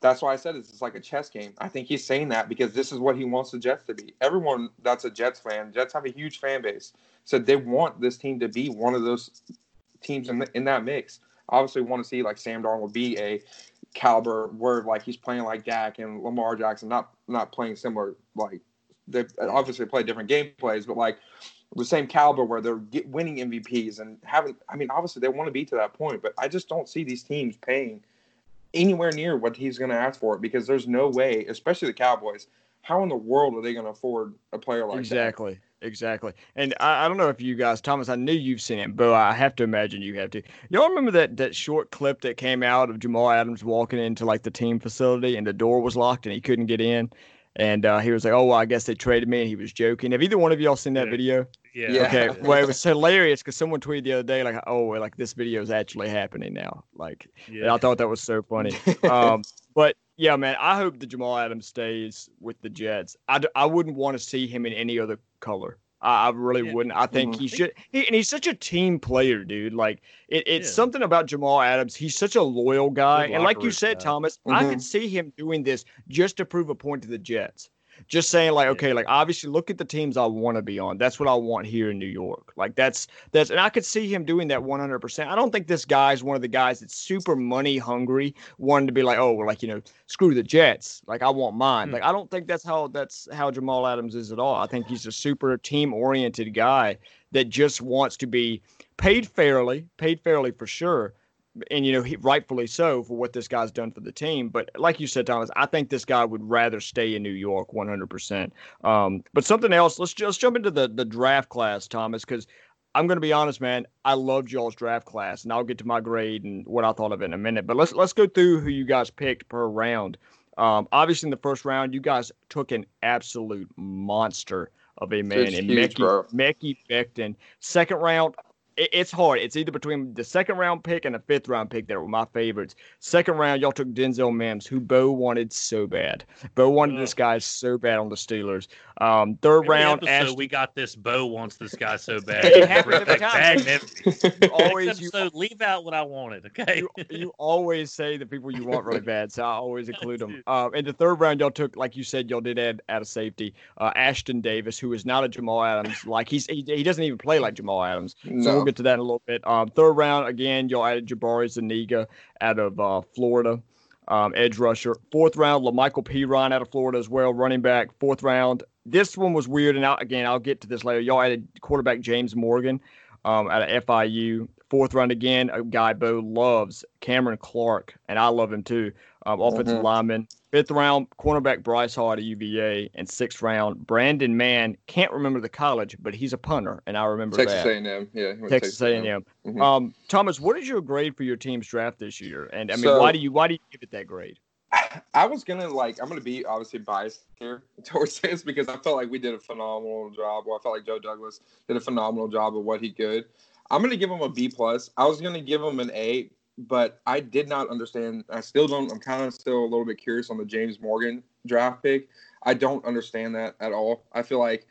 that's why I said it's, it's like a chess game. I think he's saying that because this is what he wants the Jets to be. Everyone that's a Jets fan, Jets have a huge fan base, so they want this team to be one of those teams in, the, in that mix. Obviously, want to see like Sam Darnold be a caliber where like he's playing like Dak and Lamar Jackson, not not playing similar like they obviously play different game plays, but like the same caliber where they're winning MVPs and having. I mean, obviously they want to be to that point, but I just don't see these teams paying anywhere near what he's going to ask for it because there's no way, especially the Cowboys. How in the world are they going to afford a player like exactly. that? Exactly. Exactly. And I, I, don't know if you guys, Thomas, I knew you've seen it, but I have to imagine you have to. Y'all remember that that short clip that came out of Jamal Adams walking into like the team facility and the door was locked and he couldn't get in? And uh, he was like, "Oh, well, I guess they traded me." And he was joking. Have either one of y'all seen that yeah. video? Yeah. Okay. well, it was hilarious because someone tweeted the other day, like, "Oh, like this video is actually happening now." Like, yeah. I thought that was so funny. um, but yeah, man, I hope that Jamal Adams stays with the Jets. I, I wouldn't want to see him in any other color. I, I really yeah. wouldn't. I think mm-hmm. he should. He, and he's such a team player, dude. Like it, it's yeah. something about Jamal Adams. He's such a loyal guy, and like you said, guy. Thomas, mm-hmm. I could see him doing this just to prove a point to the Jets just saying like okay like obviously look at the teams i want to be on. That's what i want here in new york. Like that's that's and i could see him doing that 100% i don't think this guy's one of the guys that's super money hungry wanting to be like oh well, like you know screw the jets. Like i want mine. Mm. like i don't think that's how that's how jamal adams is at all. I think he's a super team oriented guy that just wants to be paid fairly paid fairly for sure and you know he rightfully so for what this guy's done for the team. But like you said, Thomas, I think this guy would rather stay in New York 100. Um, percent But something else, let's just jump into the the draft class, Thomas, because I'm going to be honest, man. I loved y'all's draft class, and I'll get to my grade and what I thought of it in a minute. But let's let's go through who you guys picked per round. Um, obviously, in the first round, you guys took an absolute monster of a man in Mekhi, Mekhi Becton. Second round, it, it's hard. It's either between the second round pick and the fifth round pick that were my favorites. Second round, y'all took Denzel Mims, who Bo wanted so bad. Bo wanted this guy so bad on the Steelers. Um, third every round, episode, Ashton, we got this. Bo wants this guy so bad. it happens every time. you always you, leave out what I wanted. Okay. you, you, always say the people you want really bad, so I always include them. Uh, in the third round, y'all took, like you said, y'all did add out of safety, uh, Ashtyn Davis, who is not a Jamal Adams. Like he's he, he doesn't even play like Jamal Adams. No. So we'll get to that in a little bit. Um, third round again, y'all added Jabari Zuniga out of uh, Florida. Um, edge rusher. Fourth round, La'Mical Perine out of Florida as well, running back. Fourth round. This one was weird, and I'll, again, I'll get to this later. Y'all added quarterback James Morgan um, out of FIU. Fourth round again, a guy Bo loves, Cameron Clark, and I love him too. Um, offensive mm-hmm. lineman. Fifth round, cornerback Bryce Hall at UVA, and sixth round, Brandon Mann. Can't remember the college, but he's a punter, and I remember Texas that. A&M, yeah, Texas, Texas A&M. a Mm-hmm. Um, Thomas, what is your grade for your team's draft this year? And I mean, so, why do you why do you give it that grade? I was gonna like I'm gonna be obviously biased here towards this because I felt like we did a phenomenal job. Well, I felt like Joe Douglas did a phenomenal job of what he could. I'm gonna give him a B plus. I was gonna give him an A but I did not understand. I still don't. I'm kind of still a little bit curious on the James Morgan draft pick. I don't understand that at all. I feel like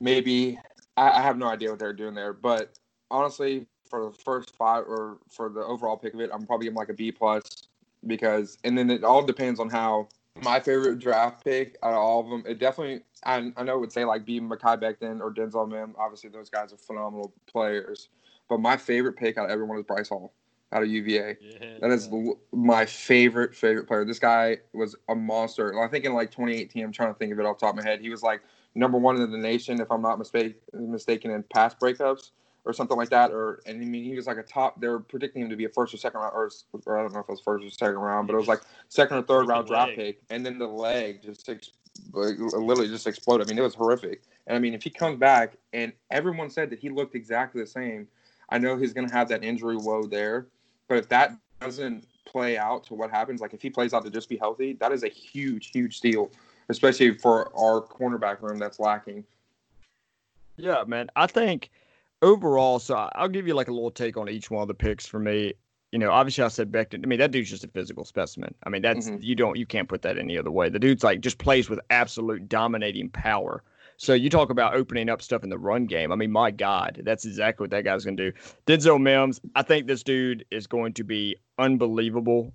maybe I, I have no idea what they're doing there. But honestly, for the first five or for the overall pick of it, I'm probably giving like a B plus because, and then it all depends on how my favorite draft pick out of all of them. It definitely, I, I know it would say like B. Mekhi Becton or Denzel Mim. Obviously, those guys are phenomenal players. But my favorite pick out of everyone is Bryce Hall out of UVA. Yeah, that is my favorite favorite player. This guy was a monster. I think in like 2018, I'm trying to think of it off the top of my head. He was like number one in the nation, if I'm not mistake, mistaken, in pass breakups or something like that. Or and I mean, he was like a top. They were predicting him to be a first or second round, or, or I don't know if it was first or second round, but it was like second or third round draft pick. And then the leg just ex- literally just exploded. I mean, it was horrific. And I mean, if he comes back, and everyone said that he looked exactly the same. I know he's going to have that injury woe there, but if that doesn't play out to what happens, like if he plays out to just be healthy, that is a huge, huge steal, especially for our cornerback room that's lacking. Yeah, man. I think overall, so I'll give you like a little take on each one of the picks for me. You know, obviously I said Becton. I mean, that dude's just a physical specimen. I mean, that's mm-hmm. you don't you can't put that any other way. The dude's like just plays with absolute dominating power. So you talk about opening up stuff in the run game. I mean, my God, that's exactly what that guy's going to do. Denzel Mims, I think this dude is going to be unbelievable.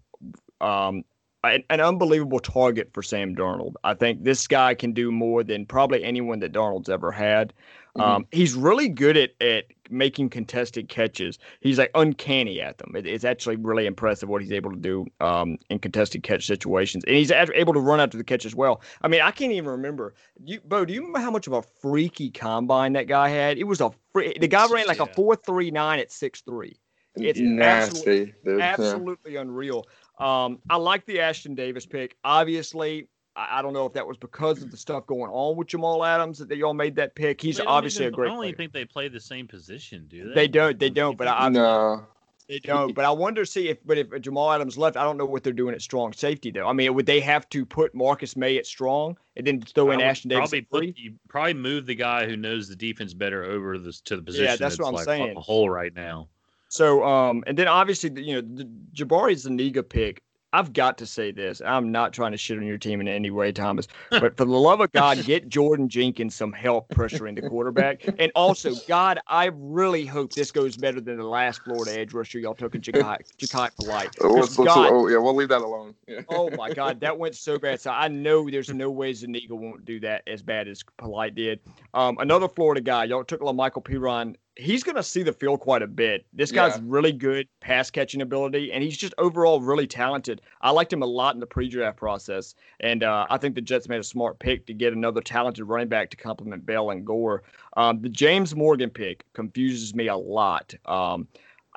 Um, an, an, unbelievable target for Sam Darnold. I think this guy can do more than probably anyone that Darnold's ever had. Mm-hmm. Um, he's really good at, at making contested catches. He's like uncanny at them. It, it's actually really impressive what he's able to do um, in contested catch situations, and he's able to run after the catch as well. I mean, I can't even remember. You, Bo, do you remember how much of a freaky combine that guy had? It was a free, the guy ran like yeah. a four three nine at six three. It's nasty, absolutely, absolutely unreal. Um, I like the Ashtyn Davis pick. Obviously, I, don't know if that was because of the stuff going on with Jamal Adams that they all made that pick. He's obviously a great. I don't even think they play the same position, do they? They don't. They don't. But I no. They don't. But I wonder see if but if Jamal Adams left, I don't know what they're doing at strong safety though. I mean, would they have to put Marcus Maye at strong and then throw in Ashtyn Davis? Probably put, you probably move the guy who knows the defense better over this to the position. Yeah, that's, what I'm like saying. A hole right now. So, um, and then obviously, you know, the Jabari Zuniga pick. I've got to say this. I'm not trying to shit on your team in any way, Thomas. But for the love of God, get Jordan Jenkins some help pressuring the quarterback. And also, God, I really hope this goes better than the last Florida edge rusher y'all took in Jachai Polite. Oh, let's, let's, oh, yeah, we'll leave that alone. Yeah. oh my God, that went so bad. So I know there's no ways way Zuniga won't do that as bad as Polite did. Um, another Florida guy, y'all took La'Mical Perine he's going to see the field quite a bit. This guy's yeah. really good pass catching ability, and he's just overall really talented. I liked him a lot in the pre-draft process, and uh, I think the Jets made a smart pick to get another talented running back to complement Bell and Gore. Um, the James Morgan pick confuses me a lot. Um,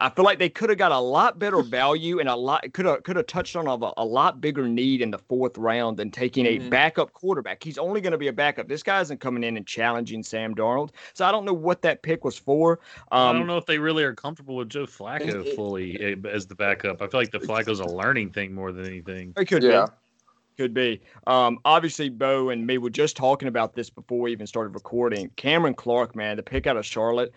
I feel like they could have got a lot better value and a lot could have could have touched on a, a lot bigger need in the fourth round than taking a mm-hmm. backup quarterback. He's only going to be a backup. This guy isn't coming in and challenging Sam Darnold. So I don't know what that pick was for. Um, I don't know if they really are comfortable with Joe Flacco fully eh, as the backup. I feel like the Flacco's a learning thing more than anything. It could yeah. be could be. Um, obviously, Bo and me were just talking about this before we even started recording. Cameron Clark, man, the pick out of Charlotte,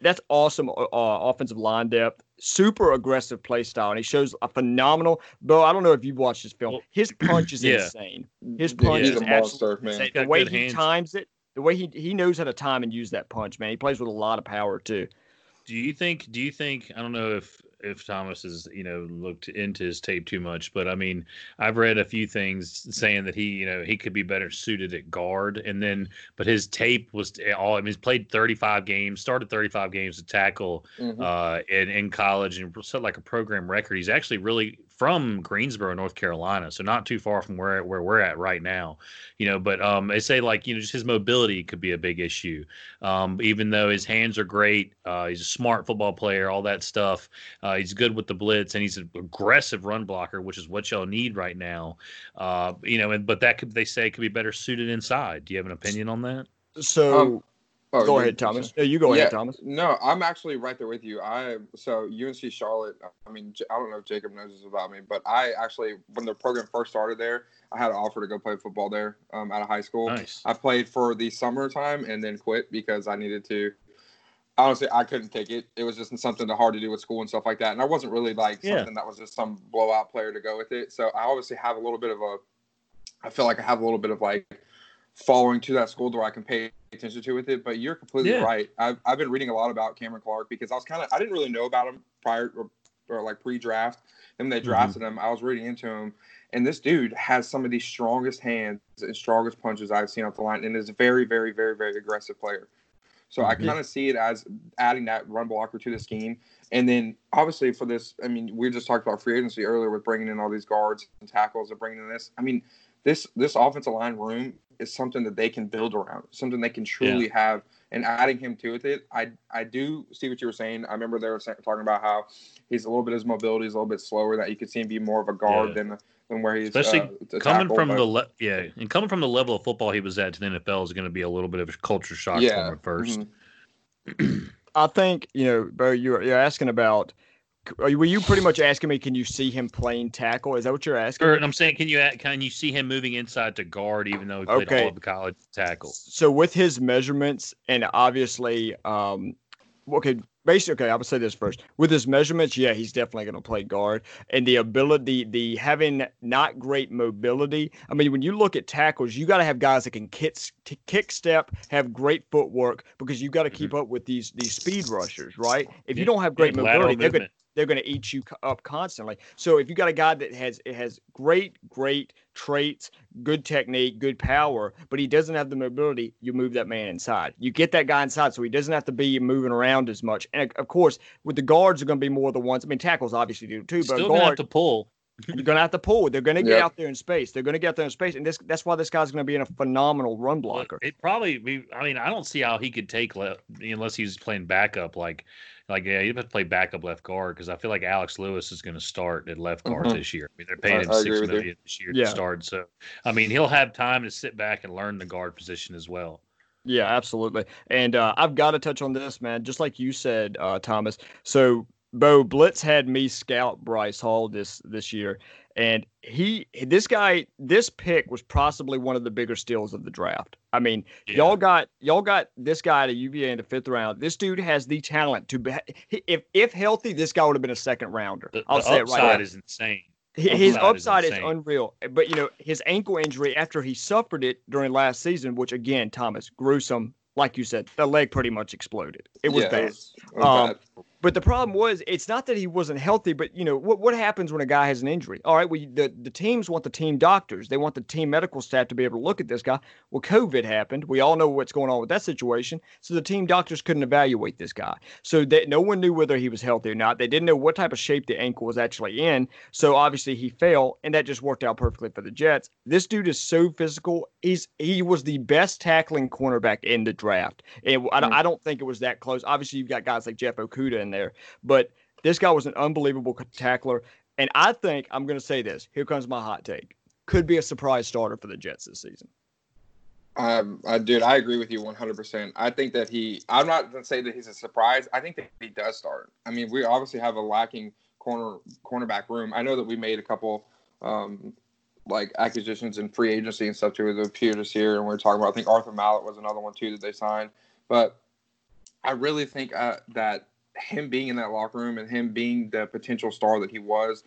that's awesome uh, offensive line depth. Super aggressive play style, and he shows a phenomenal. Bo, I don't know if you've watched his film. His punch is yeah. insane. His punch is absolutely insane. The way he hands. times it, the way he he knows how to time and use that punch, man. He plays with a lot of power too. Do you think? Do you think? I don't know if if Thomas has you know looked into his tape too much, but I mean I've read a few things saying that he you know he could be better suited at guard, and then but his tape was all I mean he's played 35 games, started 35 games to tackle mm-hmm. uh, in in college and set like a program record. He's actually really from Greensboro, North Carolina, so not too far from where where we're at right now, you know. But um, they say like you know just his mobility could be a big issue. Um, even though his hands are great, uh, he's a smart football player, all that stuff. Uh, he's good with the blitz, and he's an aggressive run blocker, which is what y'all need right now. Uh, you know, and but that could they say could be better suited inside. Do you have an opinion on that? So. Um, Oh, go ahead, Thomas. No, you go yeah, ahead, Thomas. No, I'm actually right there with you. I so UNC Charlotte. I mean, I don't know if Jacob knows this about me, but I actually, when the program first started there, I had an offer to go play football there um, out of high school. Nice. I played for the summertime and then quit because I needed to. Honestly, I couldn't take it. It was just something hard to do with school and stuff like that, and I wasn't really like yeah. something that was just some blowout player to go with it. So I obviously have a little bit of a. I feel like I have a little bit of like following to that school where I can pay attention to with it. But you're completely yeah. right. I've, I've been reading a lot about Cameron Clark because I was kind of I didn't really know about him prior or, or like pre-draft. And they mm-hmm. drafted mm-hmm. him, I was reading into him, and this dude has some of the strongest hands and strongest punches I've seen off the line, and is a very, very, very, very aggressive player. So mm-hmm. I kind of see it as adding that run blocker to the scheme. And then obviously for this, I mean, we just talked about free agency earlier with bringing in all these guards and tackles and bringing in this. I mean, this this offensive line room is something that they can build around, something they can truly yeah. have. And adding him to it, I I do see what you were saying. I remember they were talking about how he's a little bit his mobility is a little bit slower. That you could see him be more of a guard yeah. than than where he's especially uh, coming tackle, from but, the le- yeah, and coming from the level of football he was at to the NFL is going to be a little bit of a culture shock yeah. for him at 1st mm-hmm. I think you know, Bo. You're you're asking about were you pretty much asking me? Can you see him playing tackle? Is that what you're asking? Or, I'm saying, can you can you see him moving inside to guard, even though he played okay. all of the college tackle? So with his measurements, and obviously, um, okay, basically, okay, I would say this first. With his measurements, yeah, he's definitely going to play guard, and the ability, the having not great mobility. I mean, when you look at tackles, you got to have guys that can kick, kick step, have great footwork, because you got to keep mm-hmm. up with these these speed rushers, right? If you don't have great mobility, they're going they're going to eat you up constantly. So if you got a guy that has it has great great traits, good technique, good power, but he doesn't have the mobility, you move that man inside. You get that guy inside so he doesn't have to be moving around as much. And of course, with the guards are going to be more the ones. I mean, tackles obviously do too, but still guard, have to pull. you're going to have to pull. They're going to get yep. out there in space. They're going to get out there in space, and this that's why this guy's going to be in a phenomenal run blocker. It probably be. I mean, I don't see how he could take le- unless he's playing backup like like, yeah, you have to play backup left guard because I feel like Alex Lewis is going to start at left guard mm-hmm. this year. I mean, they're paying him six million this year yeah. to start, so I mean, he'll have time to sit back and learn the guard position as well. Yeah, absolutely. And uh, I've got to touch on this, man. Just like you said, uh, Thomas. So, Bo Blitz had me scout Bryce Hall this this year, and he, this guy, this pick was possibly one of the bigger steals of the draft. I mean, yeah. y'all got y'all got this guy to UVA in the fifth round. This dude has the talent to be. If if healthy, this guy would have been a second rounder. The, I'll the say it right. Upside is insane. His upside, is, is, unreal, but you know his ankle injury after he suffered it during last season, which again, Thomas, gruesome. Like you said, the leg pretty much exploded. It was yeah, bad. It was, it was um, bad. But the problem was, it's not that he wasn't healthy, but you know what? What happens when a guy has an injury? All right, we the the teams want the team doctors, they want the team medical staff to be able to look at this guy. Well, COVID happened. We all know what's going on with that situation. So the team doctors couldn't evaluate this guy. So that no one knew whether he was healthy or not. They didn't know what type of shape the ankle was actually in. So obviously he fell, and that just worked out perfectly for the Jets. This dude is so physical. He's he was the best tackling cornerback in the draft, and I, mm. I don't think it was that close. Obviously, you've got guys like Jeff Okudah in there. But this guy was an unbelievable tackler. And I think I'm going to say this. Here comes my hot take. Could be a surprise starter for the Jets this season. Um, I, dude, I agree with you 100%. I think that he, I'm not going to say that he's a surprise. I think that he does start. I mean, we obviously have a lacking corner cornerback room. I know that we made a couple, um, like acquisitions and free agency and stuff too with the Peters here, and we are talking about. I think Arthur Maulet was another one too that they signed. But I really think uh, that him being in that locker room and him being the potential star that he was,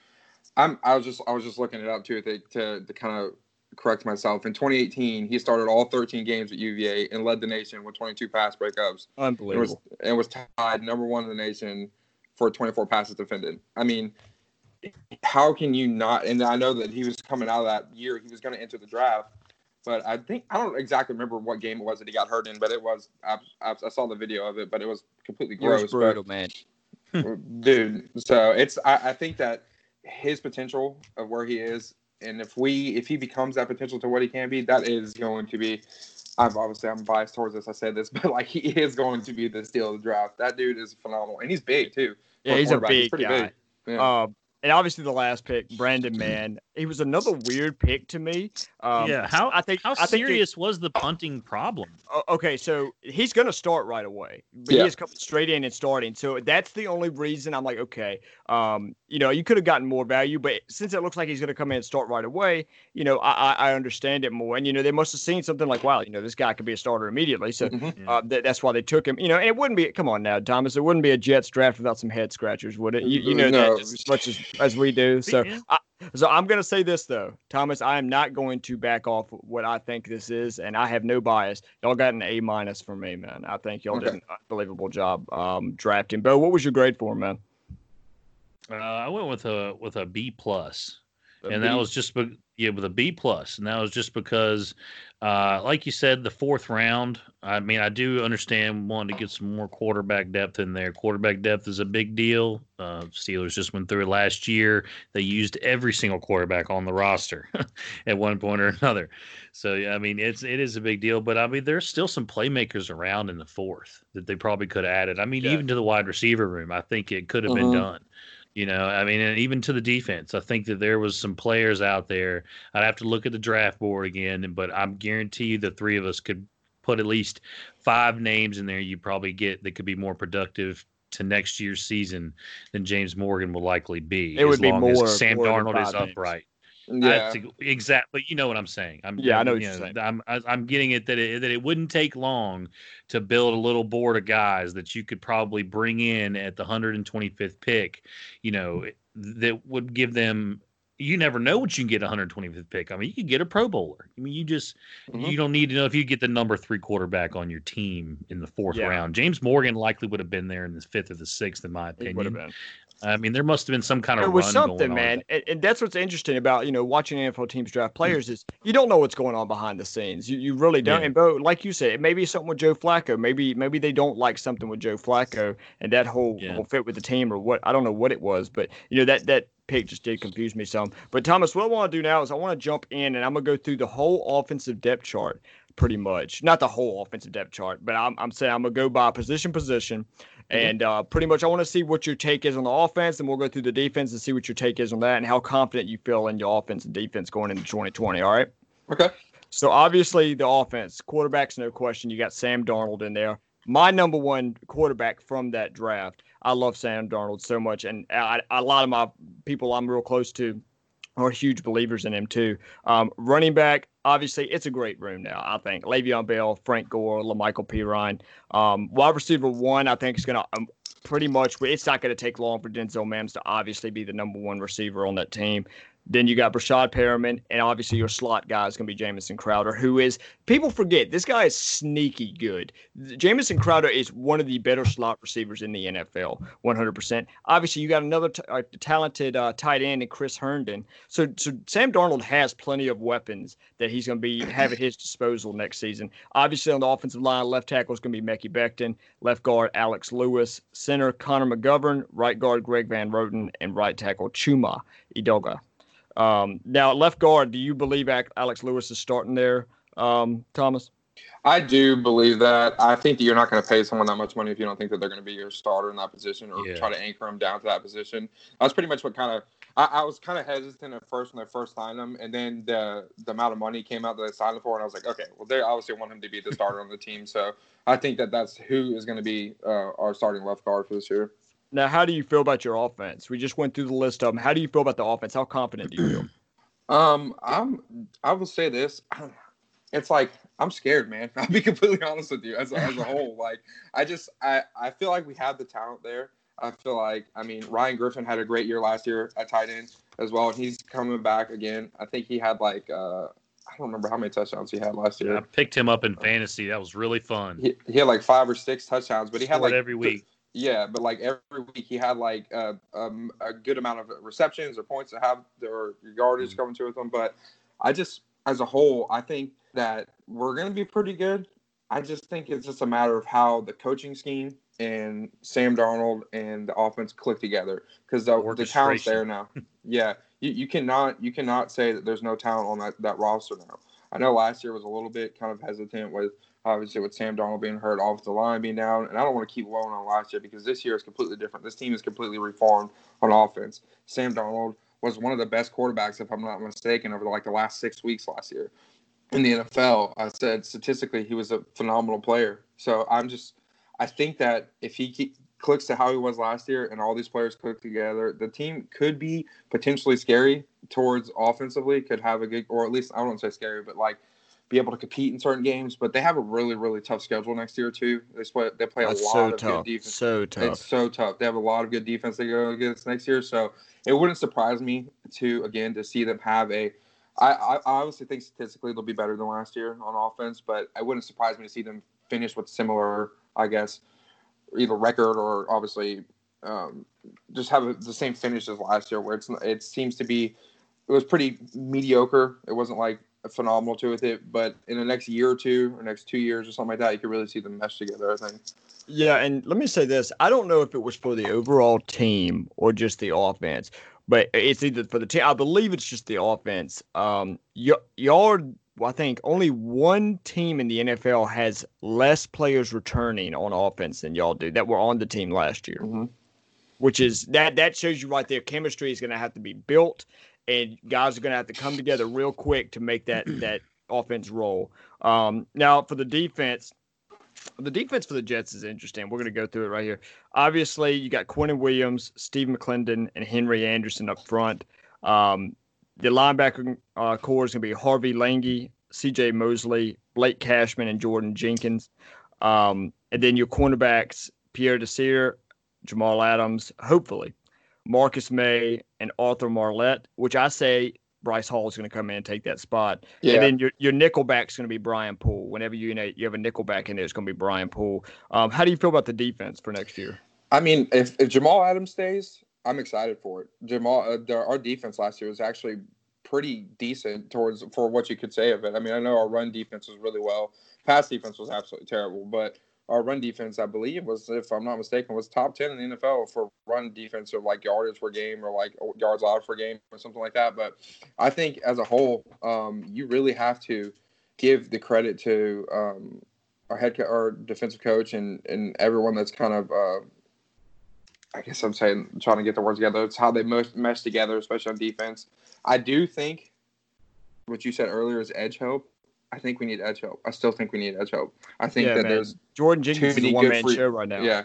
I'm I was just I was just looking it up too to to, to kind of correct myself. In 2018, he started all 13 games at UVA and led the nation with 22 pass breakups. Unbelievable. And was, and was tied number one in the nation for 24 passes defended. I mean, how can you not? And I know that he was coming out of that year. He was going to enter the draft, but I think I don't exactly remember what game it was that he got hurt in. But it was I, I, I saw the video of it, but it was completely gross. It was brutal, but, man. dude, so it's I, I think that his potential of where he is, and if we if he becomes that potential to what he can be, that is going to be. I'm obviously I'm biased towards this. I said this, but like he is going to be the steal of the draft. That dude is phenomenal, and he's big too. Yeah, he's a big he's guy. Big. Yeah. Um, and obviously the last pick, Brandon Mann, he was another weird pick to me. Um, yeah, how I think how I think serious it, was the punting problem? Okay, so he's going to start right away. But yeah. He is coming straight in and starting, so that's the only reason I'm like, okay, um, you know, you could have gotten more value, but since it looks like he's going to come in and start right away, you know, I, I understand it more. And you know, they must have seen something like, wow, you know, this guy could be a starter immediately. So mm-hmm. uh, th- that's why they took him. You know, and it wouldn't be. Come on now, Thomas, it wouldn't be a Jets draft without some head scratchers, would it? You, you know no. that just as much as, as we do. So. I, so I'm going to say this though, Thomas. I am not going to back off what I think this is, and I have no bias. Y'all got an A minus for me, man. I think y'all okay. did an unbelievable job um, drafting. Bo, what was your grade for him, man? Uh, I went with a with a B plus, and B? that was just yeah with a B plus, and that was just because, uh, like you said, the fourth round. I mean, I do understand wanting to get some more quarterback depth in there. Quarterback depth is a big deal. Uh, Steelers just went through it last year. They used every single quarterback on the roster at one point or another. So yeah, I mean, it's it is a big deal. But I mean, there's still some playmakers around in the fourth that they probably could have added. I mean, yeah. even to the wide receiver room, I think it could have been mm-hmm. done. You know, I mean, and even to the defense, I think that there was some players out there. I'd have to look at the draft board again, but I'm guarantee you the three of us could put at least five names in there. You probably get that could be more productive to next year's season than James Morgan will likely be. It would be more. Sam more Darnold is upright. Yeah, exactly. You know what I'm saying. I'm, yeah, I know. You know, I'm I'm getting it that it that it wouldn't take long to build a little board of guys that you could probably bring in at the 125th pick. You know that would give them. You never know what you can get 125th pick. I mean, you could get a Pro Bowler. I mean, you just mm-hmm. you don't need to know if you get the number three quarterback on your team in the fourth yeah. round. James Morgan likely would have been there in the fifth or the sixth, in my opinion. I mean, there must have been some kind of. It was something, man, and, and, that's what's interesting about you know watching NFL teams draft hmm. players is you don't know what's going on behind the scenes. You, you really don't. Yeah. And Bo, like you said, it may be something with Joe Flacco. Maybe maybe they don't like something with Joe Flacco, and that whole, yeah. whole fit with the team or what I don't know what it was, but you know that that pick just did confuse me some. But Thomas, what I want to do now is I want to jump in and I'm gonna go through the whole offensive depth chart pretty much. Not the whole offensive depth chart, but I'm, I'm saying I'm gonna go by position position. And uh, pretty much, I want to see what your take is on the offense, and we'll go through the defense and see what your take is on that and how confident you feel in your offense and defense going into 2020. All right. Okay. So obviously, the offense, quarterbacks, no question. You got Sam Darnold in there. My number one quarterback from that draft. I love Sam Darnold so much, and I, a lot of my people I'm real close to are huge believers in him too. Um, running back, obviously, it's a great room now. I think Le'Veon Bell, Frank Gore, La'Mical Perine. Um, wide receiver one, I think is going to um, pretty much. It's not going to take long for Denzel Mims to obviously be the number one receiver on that team. Then you got Breshad Perriman, and obviously your slot guy is going to be Jamison Crowder, who is people forget this guy is sneaky good. Jamison Crowder is one of the better slot receivers in the NFL, 100%. Obviously, you got another t- uh, talented uh, tight end in Chris Herndon. So, so Sam Darnold has plenty of weapons that he's going to be have at his disposal next season. Obviously, on the offensive line, left tackle is going to be Mekhi Becton, left guard Alex Lewis, center Connor McGovern, right guard Greg Van Roten, and right tackle Chuma Edoga. Um, now, left guard, do you believe Alex Lewis is starting there, um, Thomas? I do believe that. I think that you're not going to pay someone that much money if you don't think that they're going to be your starter in that position or yeah. try to anchor them down to that position. That's pretty much what kind of I, I, was kind of hesitant at first when they first signed him, and then the the amount of money came out that they signed him for, and I was like, okay, well, they obviously want him to be the starter on the team, so I think that that's who is going to be uh, our starting left guard for this year. Now, how do you feel about your offense? We just went through the list of them. How do you feel about the offense? How confident do you feel? Um, I'm. I will say this, it's like I'm scared, man. I'll be completely honest with you. As a, as a whole, like I just I I feel like we have the talent there. I feel like I mean Ryan Griffin had a great year last year at tight end as well, and he's coming back again. I think he had like uh, I don't remember how many touchdowns he had last year. Yeah, I picked him up in fantasy. That was really fun. He, he had like five or six touchdowns, but he had like every week. Yeah, but like every week he had like uh, um, a good amount of receptions or points to have their yardage mm-hmm. coming to with them. But I just, as a whole, I think that we're going to be pretty good. I just think it's just a matter of how the coaching scheme and Sam Darnold and the offense click together because the, the talent's there now. yeah, you, you cannot you cannot say that there's no talent on that, that roster now. I know last year was a little bit kind of hesitant with obviously with Sam Darnold being hurt, offensive line being down, and I don't want to keep blowing on last year because this year is completely different. This team is completely reformed on offense. Sam Darnold was one of the best quarterbacks, if I'm not mistaken, over the, like the last six weeks last year in the NFL. I said statistically he was a phenomenal player. So I'm just I think that if he keep, clicks to how he was last year and all these players click together, the team could be potentially scary towards offensively. Could have a good, or at least I don't say scary, but like be able to compete in certain games. But they have a really really tough schedule next year too. They play they play That's a lot so of tough. good defense. So tough. It's so tough. They have a lot of good defense they go against next year. So it wouldn't surprise me to again to see them have a I, I obviously think statistically they'll be better than last year on offense, but it wouldn't surprise me to see them finish with similar, I guess, either record or obviously um, just have the same finish as last year, where it's it seems to be it was pretty mediocre. It wasn't like phenomenal to with it, but in the next year or two, or next two years or something like that, you could really see them mesh together. I think. Yeah, and let me say this: I don't know if it was for the overall team or just the offense but it's either for the team. I believe it's just the offense. Um, y- y'all are, I think, only one team in the NFL has less players returning on offense than y'all do that were on the team last year. Mm-hmm. Which is that that shows you right there. Chemistry is going to have to be built, and guys are going to have to come together real quick to make that that offense roll. Um, now for the defense, the defense for the Jets is interesting. We're going to go through it right here. Obviously, you got Quinnen Williams, Steve McLendon, and Henry Anderson up front. Um, the linebacker uh, core is going to be Harvey Langi, C.J. Mosley, Blake Cashman, and Jordan Jenkins. Um, and then your cornerbacks, Pierre Desir, Jamal Adams, hopefully, Marcus Maye, and Arthur Maulet, which I say Bryce Hall is going to come in and take that spot. Yeah. And then your your nickelback is going to be Brian Poole. Whenever you, you know you have a nickelback in there, it's going to be Brian Poole. Um, how do you feel about the defense for next year? I mean, if, if Jamal Adams stays, I'm excited for it. Jamal, uh, our defense last year was actually pretty decent towards for what you could say of it. I mean, I know our run defense was really well. Pass defense was absolutely terrible, but our run defense, I believe, was if I'm not mistaken, was top ten in the NFL for run defense or like yardage per game or like yards allowed per game or something like that. But I think as a whole, um, you really have to give the credit to um, our head co- our defensive coach and and everyone that's kind of. Uh, I guess I'm saying trying to get the words together. It's how they mesh, mesh together, especially on defense. I do think what you said earlier is edge help. I think we need edge help. I still think we need edge help. I think yeah, that man. there's Jordan Jenkins is a one man free, show right now. Yeah.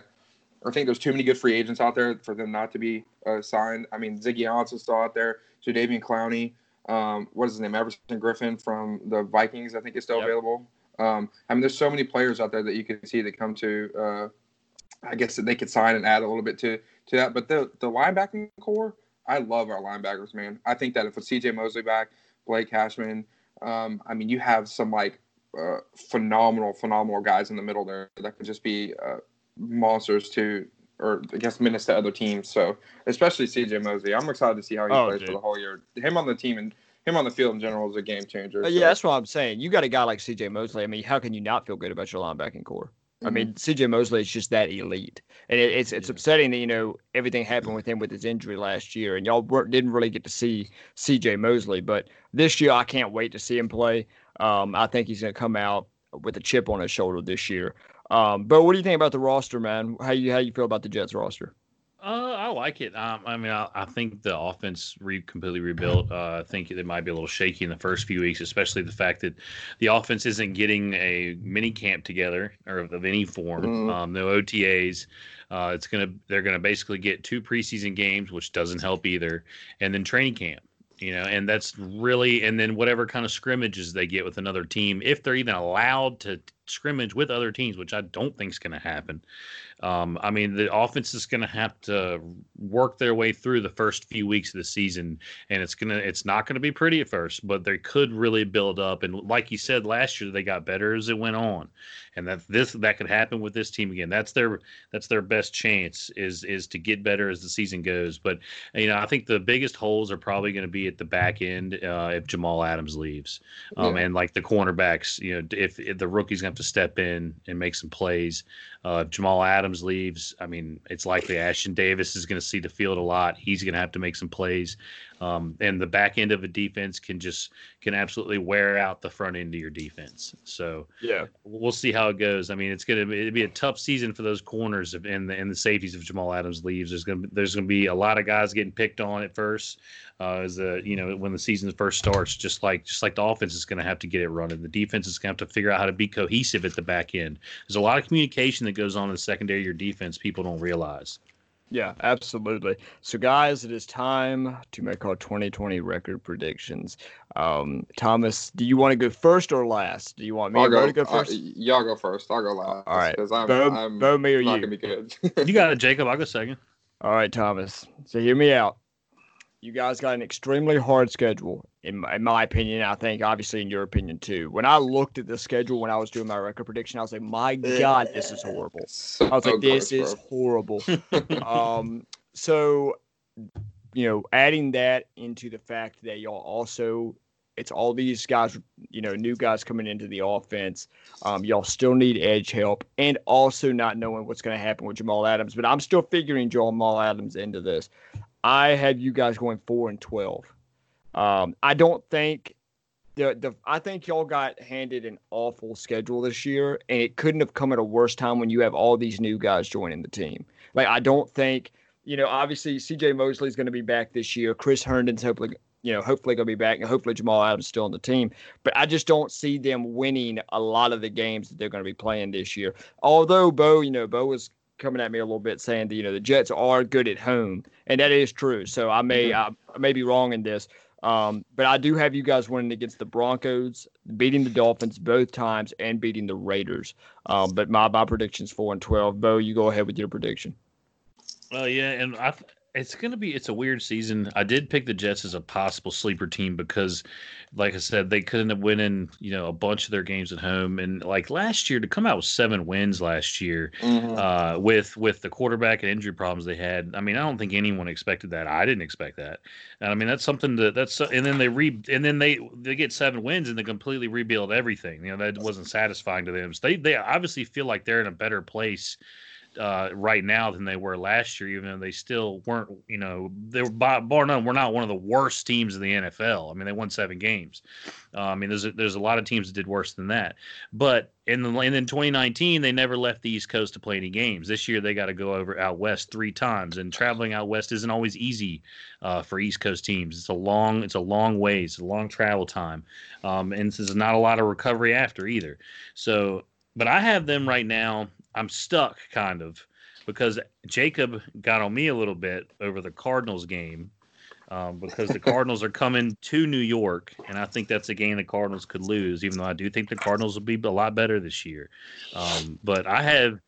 I think there's too many good free agents out there for them not to be uh, signed. I mean, Ziggy Ansah's still out there. Jadeveon Clowney. Um, what is his name? Everson Griffen from the Vikings, I think, is still yep. available. Um, I mean, there's so many players out there that you can see that come to. Uh, I guess that they could sign and add a little bit to to that. But the the linebacking core, I love our linebackers, man. I think that if with C.J. Mosley back, Blake Cashman, um, I mean, you have some like uh, phenomenal, phenomenal guys in the middle there that could just be uh, monsters to, or I guess menace to other teams. So especially CJ Mosley, I'm excited to see how he oh, plays dude. for the whole year. Him on the team and him on the field in general is a game changer. Uh, yeah, that's what I'm saying. You got a guy like CJ Mosley. I mean, how can you not feel good about your linebacking core? I mean, mm-hmm. CJ Mosley is just that elite, and it, it's it's upsetting that you know everything happened with him with his injury last year, and y'all didn't really get to see CJ Mosley. But this year, I can't wait to see him play. Um, I think he's going to come out with a chip on his shoulder this year. Um, but what do you think about the roster, man? How you how you feel about the Jets roster? Uh, I like it. Um, I mean, I, I, think the offense re- completely rebuilt. Uh, I think it might be a little shaky in the first few weeks, especially the fact that the offense isn't getting a mini camp together or of, of any form. Mm. Um, no OTAs. Uh, it's gonna they're gonna basically get two preseason games, which doesn't help either, and then training camp. you know, and that's really, and then whatever kind of scrimmages they get with another team, if they're even allowed to scrimmage with other teams, which I don't think is going to happen. Um, I mean, the offense is going to have to work their way through the first few weeks of the season, and it's gonna it's not going to be pretty at first, but they could really build up. And like you said last year, they got better as it went on, and that this that could happen with this team again. That's their that's their best chance is is to get better as the season goes. But you know, I think the biggest holes are probably going to be at the back end uh, if Jamal Adams leaves, um, yeah. and like the cornerbacks. You know, if, if the rookie's going to have to step in and make some plays. Uh, if Jamal Adams leaves, I mean, it's likely Ashtyn Davis is going to see the field a lot. He's going to have to make some plays, um, and the back end of a defense can just can absolutely wear out the front end of your defense. So yeah, we'll see how it goes. I mean, it's going to be, be a tough season for those corners and the and the safeties if Jamal Adams leaves. There's going to there's going to be a lot of guys getting picked on at first, uh, as a you know when the season first starts. Just like just like the offense is going to have to get it running. The defense is going to have to figure out how to be cohesive at the back end. There's a lot of communication that goes on in the secondary of your defense people don't realize. Yeah, absolutely. So, guys, it is time to make our 2020 record predictions. Um, Thomas, do you want to go first or last? Do you want me I'll go, to go first? Uh, y'all go first. I'll go last. All right. Because I'm, Bo, I'm Bo, me or not you? going to be good. you got it, Jacob. I'll go second. All right, Thomas. So, hear me out you guys got an extremely hard schedule, in my, in my opinion. I think, obviously, in your opinion too. When I looked at the schedule when I was doing my record prediction, I was like, "My God, this is horrible." I was like, "This is horrible." um, so, you know, adding that into the fact that y'all also, it's all these guys, you know, new guys coming into the offense. Um, y'all still need edge help, and also not knowing what's going to happen with Jamal Adams. But I'm still figuring Jamal Adams into this. I have you guys going four and twelve. Um, I don't think the the I think y'all got handed an awful schedule this year, and it couldn't have come at a worse time when you have all these new guys joining the team. Like I don't think you know. Obviously, C.J. Mosley is going to be back this year. Chris Herndon's hopefully you know hopefully going to be back, and hopefully Jamal Adams still on the team. But I just don't see them winning a lot of the games that they're going to be playing this year. Although Bo, you know, Bo was coming at me a little bit saying that you know the Jets are good at home, and that is true. So I may mm-hmm. I, I, may be wrong in this, um, but I do have you guys winning against the Broncos, beating the Dolphins both times, and beating the Raiders. Um, but my my prediction's four and twelve. Bo, you go ahead with your prediction. Well, yeah, and I it's going to be it's a weird season. I did pick the Jets as a possible sleeper team because like I said, they couldn't have winning, you know, a bunch of their games at home. And like last year to come out with seven wins last year, mm-hmm. uh, with with the quarterback and injury problems they had. I mean, I don't think anyone expected that. I didn't expect that. And I mean, that's something that that's and then they re and then they they get seven wins and they completely rebuild everything. You know, that wasn't satisfying to them. So they they obviously feel like they're in a better place uh, right now than they were last year, even though they still weren't, you know, they were by, bar none, we're not one of the worst teams in the NFL. I mean, they won seven games. Uh, I mean, there's a, there's a lot of teams that did worse than that. But in the and in 2019, they never left the East Coast to play any games. This year, they got to go over out west three times, and traveling out west isn't always easy uh, for East Coast teams. It's a long it's a long ways, a long travel time, um, and there's not a lot of recovery after either. So, but I have them right now I'm stuck kind of because Jacob got on me a little bit over the Cardinals game um, because the Cardinals are coming to New York, and I think that's a game the Cardinals could lose. Even though I do think the Cardinals will be a lot better this year, um, but I have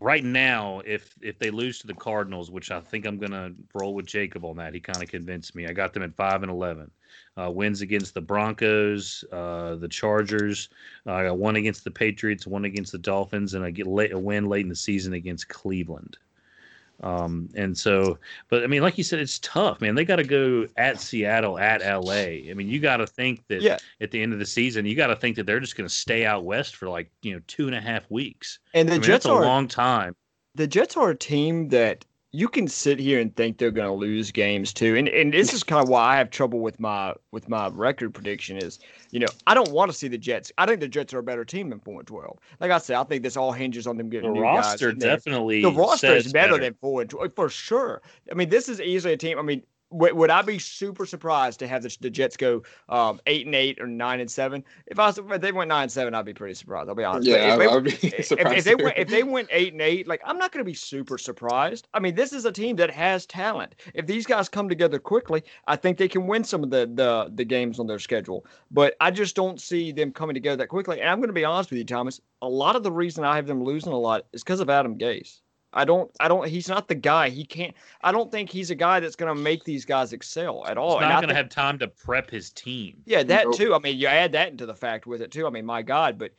right now if if they lose to the Cardinals, which I think I'm going to roll with Jacob on that. He kind of convinced me. I got them at five and eleven uh, wins against the Broncos, uh, the Chargers. Uh, I got one against the Patriots, one against the Dolphins, and I get late, a win late in the season against Cleveland. Um, and so, but I mean, like you said, it's tough, man. They got to go at Seattle, at LA. I mean, you got to think that yeah. at the end of the season, you got to think that they're just going to stay out west for like you know two and a half weeks. And the I mean, Jets are a long time. The Jets are a team that you can sit here and think they're going to lose games too, and and this is kind of why I have trouble with my with my record prediction. Is you know I don't want to see the Jets. I think the Jets are a better team than four and twelve. Like I said, I think this all hinges on them getting the new roster definitely the roster is better, better, than four and twelve for sure. I mean, this is easily a team. I mean, would, would I be super surprised to have the, the Jets go um, eight and eight or nine and seven? If I if they went nine and seven, I'd be pretty surprised. I'll be honest. Yeah, if they, I would be if, surprised. if they went if they went eight and eight, like I'm not going to be super surprised. I mean, this is a team that has talent. If these guys come together quickly, I think they can win some of the the the games on their schedule. But I just don't see them coming together that quickly. And I'm going to be honest with you, Thomas. A lot of the reason I have them losing a lot is because of Adam Gase. I don't. I don't. He's not the guy. He can't. I don't think he's a guy that's going to make these guys excel at all. He's not going to have time to prep his team. Yeah, that nope. too. I mean, you add that into the fact with it too. I mean, my God, but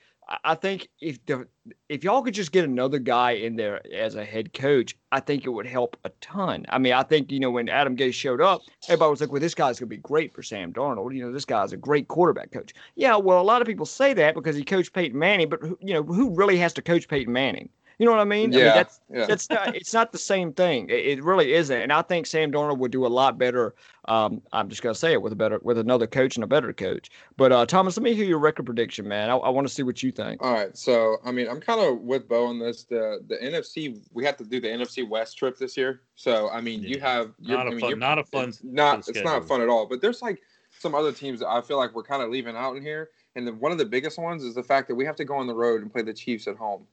I think if the if y'all could just get another guy in there as a head coach, I think it would help a ton. I mean, I think you know when Adam Gase showed up, everybody was like, "Well, this guy's gonna be great for Sam Darnold." You know, this guy's a great quarterback coach. Yeah, well, a lot of people say that because he coached Peyton Manning, but you know, who really has to coach Peyton Manning? You know what I mean? Yeah, I mean, that's yeah. that's not it's not the same thing. It, it, really isn't. And I think Sam Darnold would do a lot better. Um, I'm just gonna say it with a better with another coach and a better coach. But uh, Thomas, let me hear your record prediction, man. I, I want to see what you think. All right. So I mean, I'm kind of with Bo on this. The the NFC we have to do the NFC West trip this year. So I mean, you have not I a mean, fun, not a fun. It's not fun it's not fun at all. But there's like some other teams that I feel like we're kind of leaving out in here. And then one of the biggest ones is the fact that we have to go on the road and play the Chiefs at home.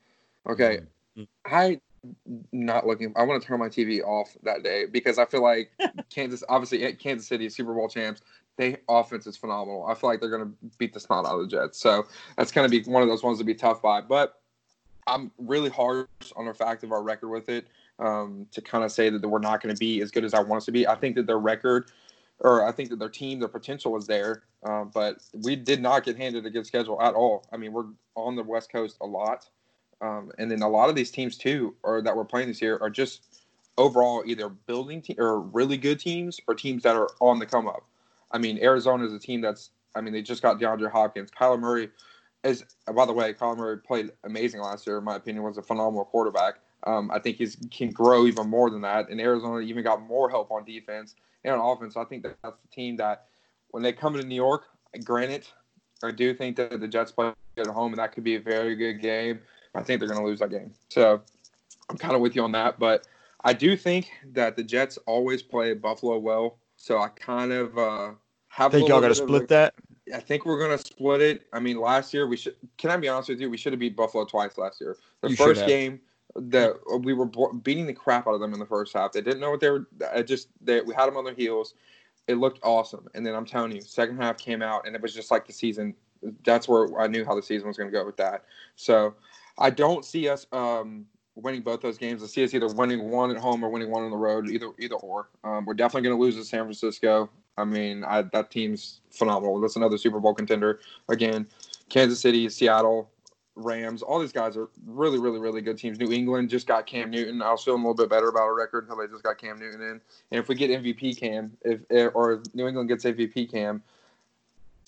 Okay. I not looking. I want to turn my TV off that day because I feel like Kansas, obviously Kansas City, Super Bowl champs. They offense is phenomenal. I feel like they're going to beat the snot out of the Jets. So that's going to be one of those ones to be tough by. But I'm really harsh on the fact of our record with it um, to kind of say that we're not going to be as good as I want us to be. I think that their record, or I think that their team, their potential is there, um, but we did not get handed a good schedule at all. I mean, we're on the West Coast a lot. Um, and then a lot of these teams too, or that we're playing this year, are just overall either building te- or really good teams or teams that are on the come up. I mean, Arizona is a team that's. I mean, they just got DeAndre Hopkins. Kyler Murray is. By the way, Kyler Murray played amazing last year. In my opinion, was a phenomenal quarterback. Um, I think he can grow even more than that. And Arizona even got more help on defense and on offense. I think that that's the team that when they come to New York, granted, I do think that the Jets play at home, and that could be a very good game. I think they're going to lose that game. So I'm kind of with you on that. But I do think that the Jets always play Buffalo well. So I kind of uh, have. think y'all got to split a, that. I think we're going to split it. I mean, last year we should. Can I be honest with you? We should have beat Buffalo twice last year. The You first have. game that we were beating the crap out of them in the first half. They didn't know what they were. I just they, we had them on their heels. It looked awesome, and then I'm telling you, second half came out, and it was just like the season. That's where I knew how the season was going to go with that. So I don't see us um, winning both those games. I see us either winning one at home or winning one on the road. Either either or. Um, we're definitely going to lose to San Francisco. I mean, I, that team's phenomenal. That's another Super Bowl contender. Again, Kansas City, Seattle, Rams. All these guys are really, really, really good teams. New England just got Cam Newton. I was feeling a little bit better about our record until they just got Cam Newton in. And if we get MVP Cam, if or if New England gets MVP Cam,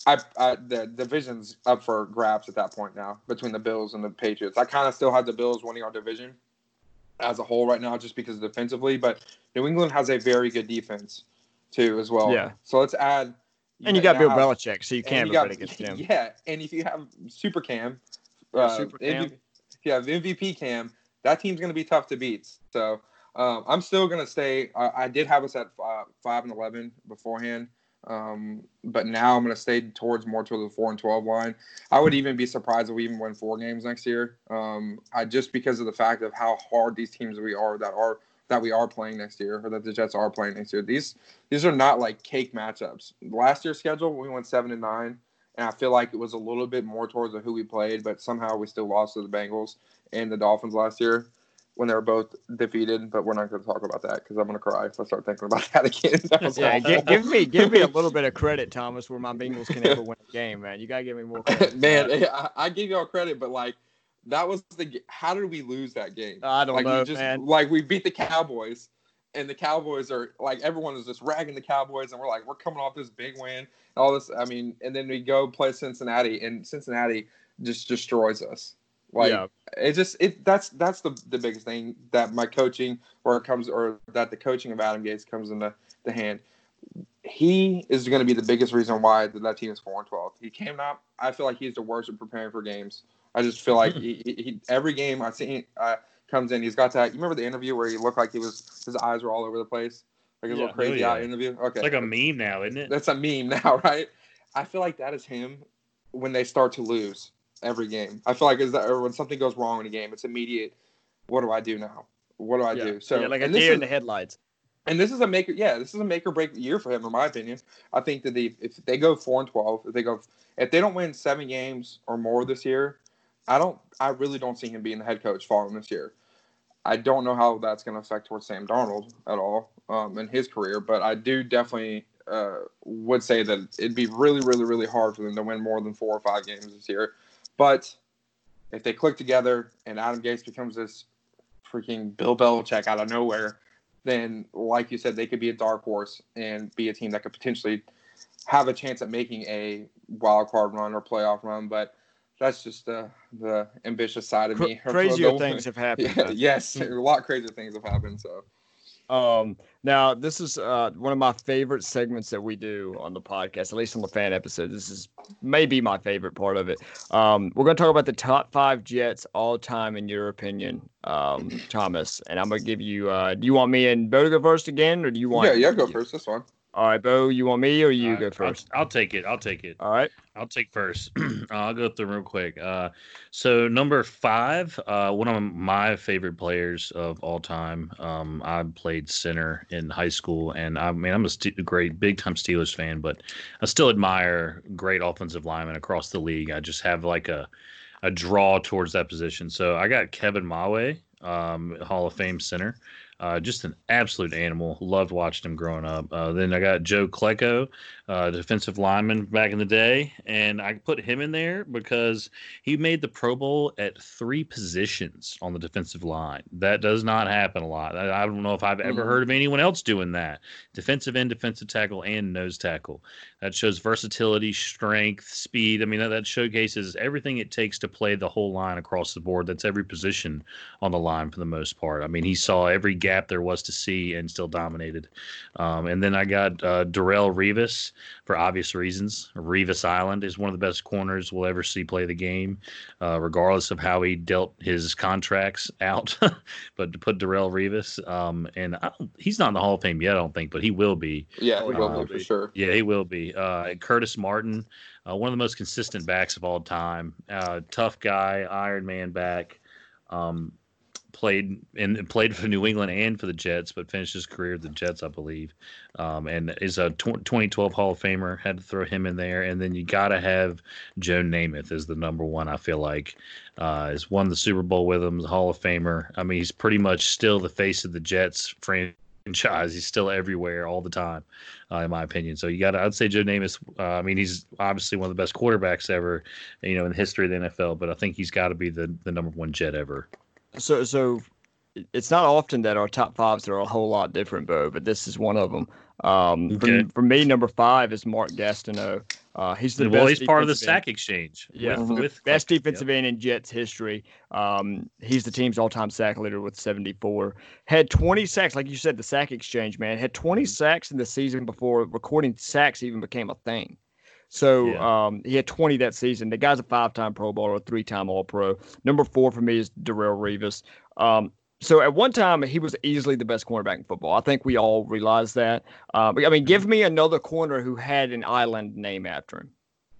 I, I the division's up for grabs at that point now between the Bills and the Patriots. I kind of still have the Bills winning our division as a whole right now, just because defensively. But New England has a very good defense too, as well. Yeah. So let's add. And you got Bill have- Belichick, so you can't you got- against him. Yeah, and if you have Super Cam, Yeah, uh, Super Cam. MVP if you have MVP Cam, that team's going to be tough to beat. So um, I'm still going to stay. I, I did have us at uh, five and eleven beforehand, um, but now I'm going to stay towards more to the four and twelve line. I would even be surprised if we even win four games next year. Um, I just because of the fact of how hard these teams we are that are that we are playing next year, or that the Jets are playing next year. These these are not like cake matchups. Last year's schedule, we went seven and nine, and I feel like it was a little bit more towards who we played, but somehow we still lost to the Bengals and the Dolphins last year when they were both defeated. But we're not going to talk about that because I'm going to cry if I start thinking about that again. That Yeah, give, give me give me a little bit of credit, Thomas, where my Bengals can ever win a game, man. You gotta give me more credit. Man, I, I give y'all credit, but like that was the. How did we lose that game? I don't like know, we just man. like we beat the Cowboys, and the Cowboys are like everyone is just ragging the Cowboys, and we're like we're coming off this big win, all this. I mean, and then we go play Cincinnati, and Cincinnati just destroys us. Like Yeah. it just it that's that's the the biggest thing that my coaching or it comes or that the coaching of Adam Gase comes into the hand. He is going to be the biggest reason why that, that team is four and twelve. He came up. I feel like he's the worst at preparing for games. I just feel like he, he, he every game I see uh, comes in. He's got that. You remember the interview where he looked like he was his eyes were all over the place. like a yeah. little crazy yeah. interview. Okay, it's like a meme now, isn't it? That's a meme now, right? I feel like that is him when they start to lose every game. I feel like is that or when something goes wrong in a game, it's immediate. What do I do now? What do I yeah. do? So yeah, like a deer in the headlights. And this is a maker. Yeah, this is a make or break year for him, in my opinion. I think that they, if they go four and twelve, if they go, if they don't win seven games or more this year, I don't. I really don't see him being the head coach following this year. I don't know how that's going to affect towards Sam Darnold at all um, in his career, but I do definitely uh, would say that it'd be really, really, really hard for them to win more than four or five games this year. But if they click together and Adam Gase becomes this freaking Bill Belichick out of nowhere, then, like you said, they could be a dark horse and be a team that could potentially have a chance at making a wild card run or playoff run. But that's just the the ambitious side of me. Crazier things have happened. Yeah, yes, a lot crazier things have happened. So. Um, now this is uh, one of my favorite segments that we do on the podcast, at least on the fan episode. This is maybe my favorite part of it. Um, we're going to talk about the top five Jets all time in your opinion, um, Thomas. And I'm going to give you. Uh, do you want me and Bo to go first again, or do you want? Yeah, yeah, go first. This one. All right, Bo, you want me or you right, go 1st I'll, I'll, take it. I'll take it. All right. I'll take first. I'll go through real quick. Uh, so number five, uh, one of my favorite players of all time. Um, I played center in high school, and I mean I'm a st- great big time Steelers fan, but I still admire great offensive linemen across the league. I just have like a a draw towards that position. So I got Kevin Mawae, um, Hall of Fame center. Uh, just an absolute animal. Loved watching him growing up. Uh, then I got Joe Klecko, uh, defensive lineman back in the day, and I put him in there because he made the Pro Bowl at three positions on the defensive line. That does not happen a lot. I, I don't know if I've ever mm-hmm. heard of anyone else doing that. Defensive end, defensive tackle, and nose tackle. That shows versatility, strength, speed. I mean, that, that showcases everything it takes to play the whole line across the board. That's every position on the line for the most part. I mean, he saw every gap there was to see and still dominated. Um, and then I got uh, Darrelle Revis for obvious reasons. Revis Island is one of the best corners we'll ever see play the game, uh, regardless of how he dealt his contracts out. but to put Darrelle Revis, um, and he's not in the Hall of Fame yet, I don't think, but he will be. Yeah, he will be for sure. Yeah, he will be. Uh, Curtis Martin, uh, one of the most consistent backs of all time. Uh, tough guy, Iron Man back. Um, played and played for New England and for the Jets, but finished his career at the Jets, I believe. Um, and is a 2012 Hall of Famer. Had to throw him in there, and then you got to have Joe Namath as the number one. I feel like uh, has won the Super Bowl with him, Hall of Famer. I mean, he's pretty much still the face of the Jets franchise. He's still everywhere all the time, uh, in my opinion. So you got to, I'd say Joe Namath. Uh, I mean, he's obviously one of the best quarterbacks ever, you know, in the history of the NFL. But I think he's got to be the the number one Jet ever. So so it's not often that our top fives are a whole lot different, Bo, but this is one of them. Um, okay. for, for, me, number five is Mark Gastineau. Uh, he's the well, he's part of the sack end. exchange. Yeah, with, with best defensive yep. end in Jets history. Um, he's the team's all-time sack leader with 74. Had 20 sacks, like you said, the sack exchange man had 20 sacks in the season before recording sacks even became a thing. So yeah. um, he had 20 that season. The guy's a five-time Pro Bowler, a three-time All-Pro. Number four for me is Darrelle Revis. Um, so at one time he was easily the best cornerback in football. I think we all realize that. Uh, I mean, give me another corner who had an island name after him.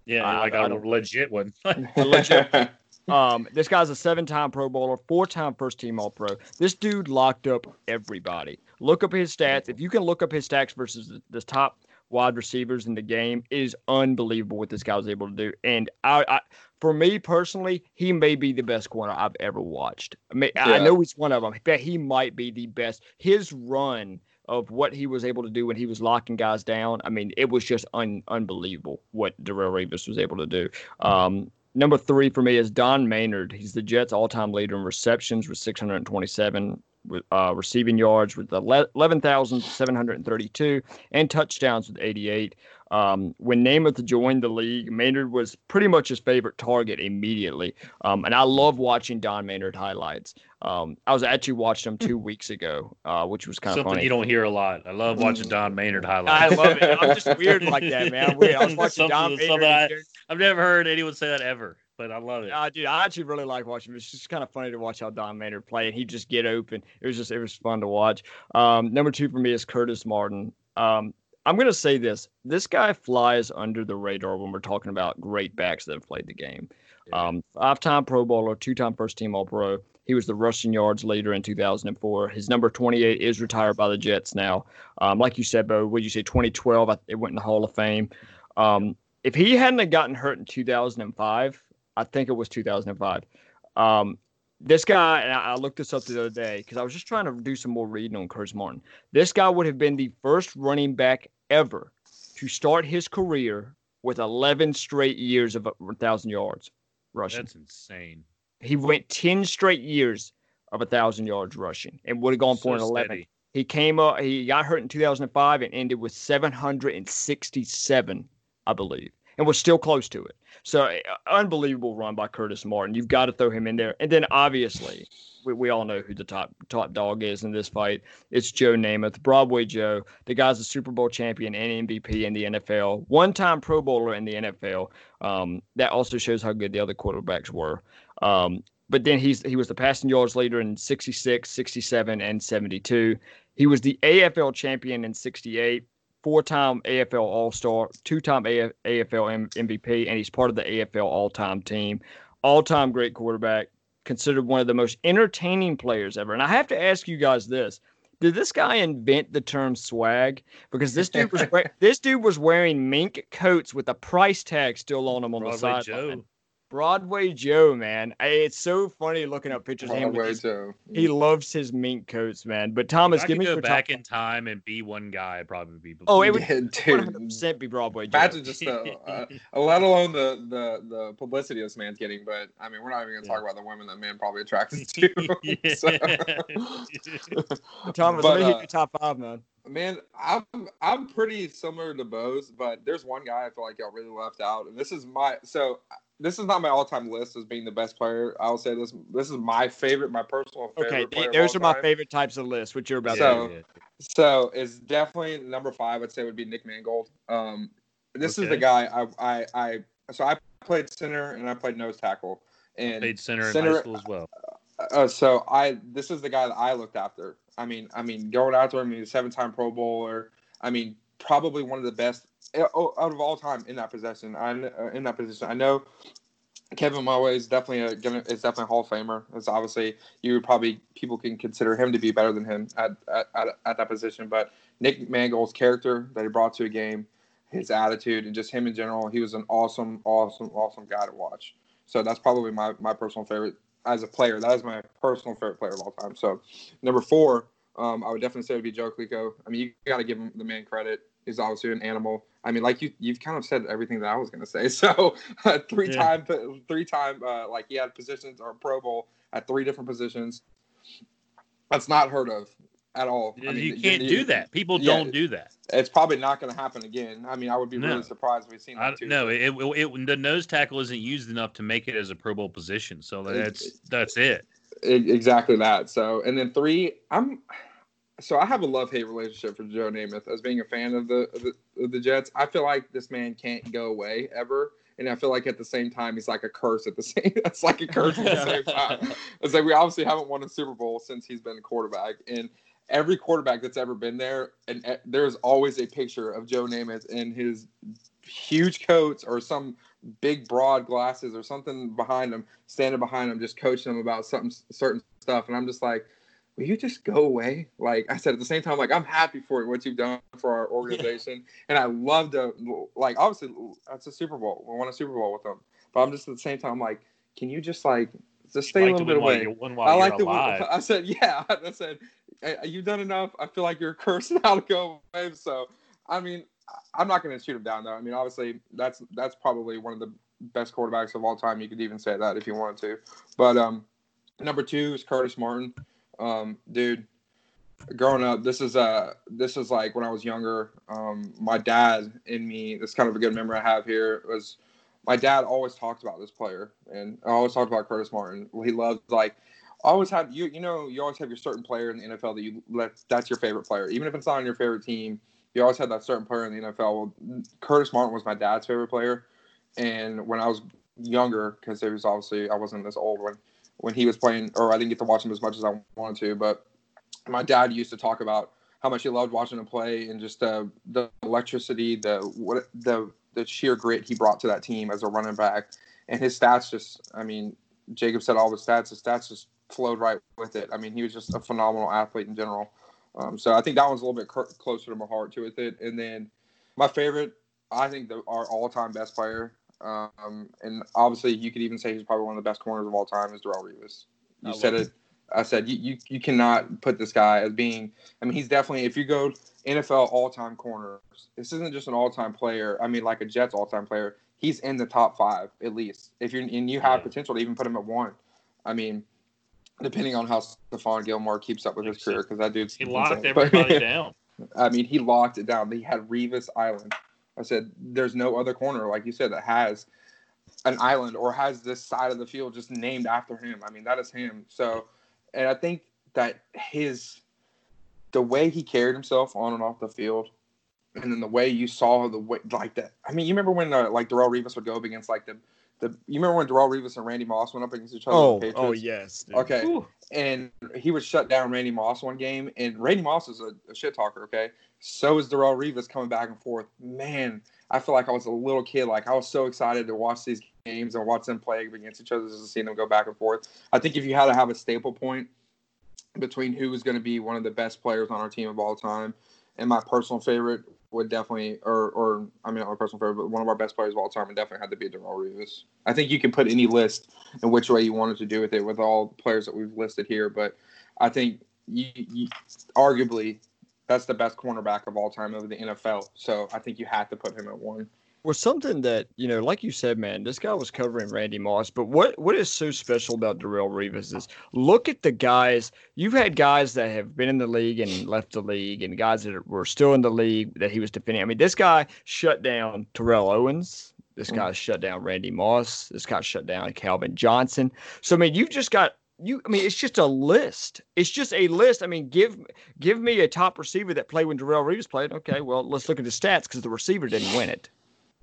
Yeah, uh, like a legit one. legit. Um, this guy's a seven-time Pro Bowler, four-time first-team All-Pro. This dude locked up everybody. Look up his stats. If you can look up his stats versus the, the top wide receivers in the game is unbelievable what this guy was able to do. And I, I for me personally, he may be the best corner I've ever watched. I, mean, yeah. I know he's one of them, but he might be the best. His run of what he was able to do when he was locking guys down, I mean, it was just un, unbelievable what Darrelle Revis was able to do. Um, number three for me is Don Maynard. He's the Jets' all-time leader in receptions with 627 with uh, receiving yards with 11,732 and touchdowns with 88. Um, when Namath joined the league, Maynard was pretty much his favorite target immediately. Um, and I love watching Don Maynard highlights. Um, I was actually watching him two weeks ago, uh, which was kind of funny. you don't hear a lot. I love watching Don Maynard highlights. I love it. I'm just weird like that, man. I'm weird. I was watching Don Maynard. I, have never heard anyone say that ever. But I love it. Uh, dude, I actually really like watching. It's just kind of funny to watch how Don Maynard play, and he just get open. It was just it was fun to watch. Um, number two for me is Curtis Martin. Um, I'm gonna say this: this guy flies under the radar when we're talking about great backs that have played the game. Um, five-time Pro Bowler, two-time first-team All-Pro. He was the rushing yards leader in 2004. His number 28 is retired by the Jets now. Um, like you said, Bo, would you say 2012? It went in the Hall of Fame. Um, if he hadn't gotten hurt in 2005, I think it was 2005. Um, this guy, and I, looked this up the other day because I was just trying to do some more reading on Curtis Martin. This guy would have been the first running back ever to start his career with 11 straight years of 1,000 yards rushing. That's insane. He went 10 straight years of 1,000 yards rushing and would have gone so for an 11. Steady. He came up, he got hurt in 2005 and ended with 767, I believe, and was still close to it. So, uh, unbelievable run by Curtis Martin. You've got to throw him in there. And then, obviously, we, we all know who the top top dog is in this fight. It's Joe Namath, Broadway Joe. The guy's a Super Bowl champion and MVP in the NFL, one time Pro Bowler in the NFL. Um, that also shows how good the other quarterbacks were. Um, but then he's he was the passing yards leader in 66, 67, and 72. He was the AFL champion in 68, four-time AFL All-Star, two-time AFL MVP, and he's part of the AFL all-time team. All-time great quarterback, considered one of the most entertaining players ever. And I have to ask you guys this: Did this guy invent the term swag? Because this dude was this dude was wearing mink coats with a price tag still on him on Broadway the sideline. Broadway Joe, man. It's so funny looking up pictures Broadway of him. His, Joe. He loves his mink coats, man. But Thomas, give me go your back top... in time and be one guy. I'd probably be. Oh, it would yeah, 100% be Broadway Joe. Imagine just the, uh, let alone the, the the publicity this man's getting. But I mean, we're not even gonna yeah. talk about the women that man probably attracted to. Thomas, but, let me uh, hit your top five, man. Man, I'm I'm pretty similar to Bo's, but there's one guy I feel like y'all really left out, and this is my so this is not my all-time list as being the best player. I'll say this. This is my favorite, my personal favorite. Okay, those are my favorite types of lists. What you're about so, to. So it's definitely number five. I'd say would be Nick Mangold. Um, this okay. is the guy I, I I so I played center and I played nose tackle and played center, center in high school as well. Uh, so I this is the guy that I looked after. I mean, I mean, going after him, he's a seven-time Pro Bowler. I mean, probably one of the best oh, out of all time in that possession. I uh, in that position. I know Kevin Mawae is definitely a is definitely a Hall of Famer. It's obviously you probably people can consider him to be better than him at at, at, at that position. But Nick Mangold's character that he brought to a game, his attitude, and just him in general, he was an awesome, awesome, awesome guy to watch. So that's probably my my personal favorite as a player. That is my personal favorite player of all time. So number four, um, I would definitely say would be Joe Klecko. I mean, you got to give him the man credit. He's obviously an animal. I mean, like you, you've kind of said everything that I was going to say. So, uh, three yeah. time, three time, uh, like he had positions or Pro Bowl at three different positions. That's not heard of at all. I mean, you can't do that. People yeah, don't do that. It's probably not going to happen again. I mean, I would be no. really surprised if we've seen that too. No, it, it, it, the nose tackle isn't used enough to make it as a Pro Bowl position. So that's it, that's it. Exactly that. So, and then three, I'm so I have a love hate relationship for Joe Namath as being a fan of the, of the, of the Jets. I feel like this man can't go away ever, and I feel like at the same time he's like a curse at the same. It's like a curse at the same time. It's like we obviously haven't won a Super Bowl since he's been a quarterback, and every quarterback that's ever been there, and uh, there's always a picture of Joe Namath in his huge coats or some big broad glasses or something behind him, standing behind him, just coaching him about something certain stuff, and I'm just like will you just go away? Like I said, at the same time, like I'm happy for what you've done for our organization, and I love to like obviously that's a Super Bowl. We won a Super Bowl with them, but I'm just at the same time like, can you just like just stay like a little bit away? I like the. I said, yeah. I said, you've done enough. I feel like you're cursed now to go away. So, I mean, I'm not going to shoot him down though. I mean, obviously that's that's probably one of the best quarterbacks of all time. You could even say that if you wanted to. But um, number two is Curtis Martin um, dude. Growing up, this is uh this is like when I was younger. Um, my dad and me. This kind of a good memory I have here was my dad always talked about this player, and I always talked about Curtis Martin. He loved like always have you you know you always have your certain player in the NFL that you let that's your favorite player, even if it's not on your favorite team. You always had that certain player in the NFL. Well, Curtis Martin was my dad's favorite player, and when I was younger because it was obviously I wasn't this old when when he was playing, or I didn't get to watch him as much as I wanted to. But my dad used to talk about how much he loved watching him play and just the the electricity, the what the the sheer grit he brought to that team as a running back, and his stats just. I mean, Jacob said all the stats. His stats just flowed right with it. I mean, he was just a phenomenal athlete in general. Um, so I think that one's a little bit cr- closer to my heart to with it. And then my favorite, I think the, our all-time best player, um, and obviously you could even say he's probably one of the best corners of all time, is Darrelle Revis. You said it. I said you, you you cannot put this guy as being. I mean, he's definitely if you go NFL all-time corners, this isn't just an all-time player. I mean, like a Jets all-time player. He's in the top five at least. If you're and you have potential to even put him at one. I mean, depending on how Stephon Gilmore keeps up with his career, because that dude's he locked insane. everybody down. I mean, he locked it down. He had Revis Island. I said, there's no other corner, like you said, that has an island or has this side of the field just named after him. I mean, that is him. So, and I think that his, the way he carried himself on and off the field, and then the way you saw the way, like that. I mean, you remember when uh, like Darrelle Revis would go up against like the the you remember when Darrelle Revis and Randy Moss went up against each other? Oh, oh yes. Dude. Okay, Ooh. and he would shut down Randy Moss one game, and Randy Moss is a, a shit talker. Okay, so is Darrelle Revis coming back and forth. Man, I feel like I was a little kid. Like I was so excited to watch these games and watch them play against each other, just to see them go back and forth. I think if you had to have a staple point between who was going to be one of the best players on our team of all time, and my personal favorite would definitely, or or I mean, my personal favorite, but one of our best players of all time would definitely have to be Darrelle Revis. I think you can put any list in which way you wanted to do with it with all the players that we've listed here, but I think you, you arguably that's the best cornerback of all time over the NFL. So I think you have to put him at one was something that you know, like you said, man, this guy was covering Randy Moss. But what what is so special about Darrelle Revis is look at the guys. You've had guys that have been in the league and left the league, and guys that were still in the league that he was defending. I mean, this guy shut down Terrell Owens. This mm. guy shut down Randy Moss. This guy shut down Calvin Johnson. So I mean, you've just got you. I mean, it's just a list. It's just a list. I mean, give give me a top receiver that played when Darrelle Revis played. Okay, well, let's look at the stats because the receiver didn't win it.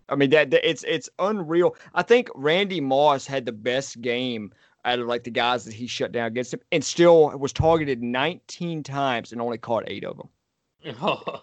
I mean that, that it's it's unreal. I think Randy Moss had the best game out of like the guys that he shut down against him, and still was targeted 19 times and only caught eight of them.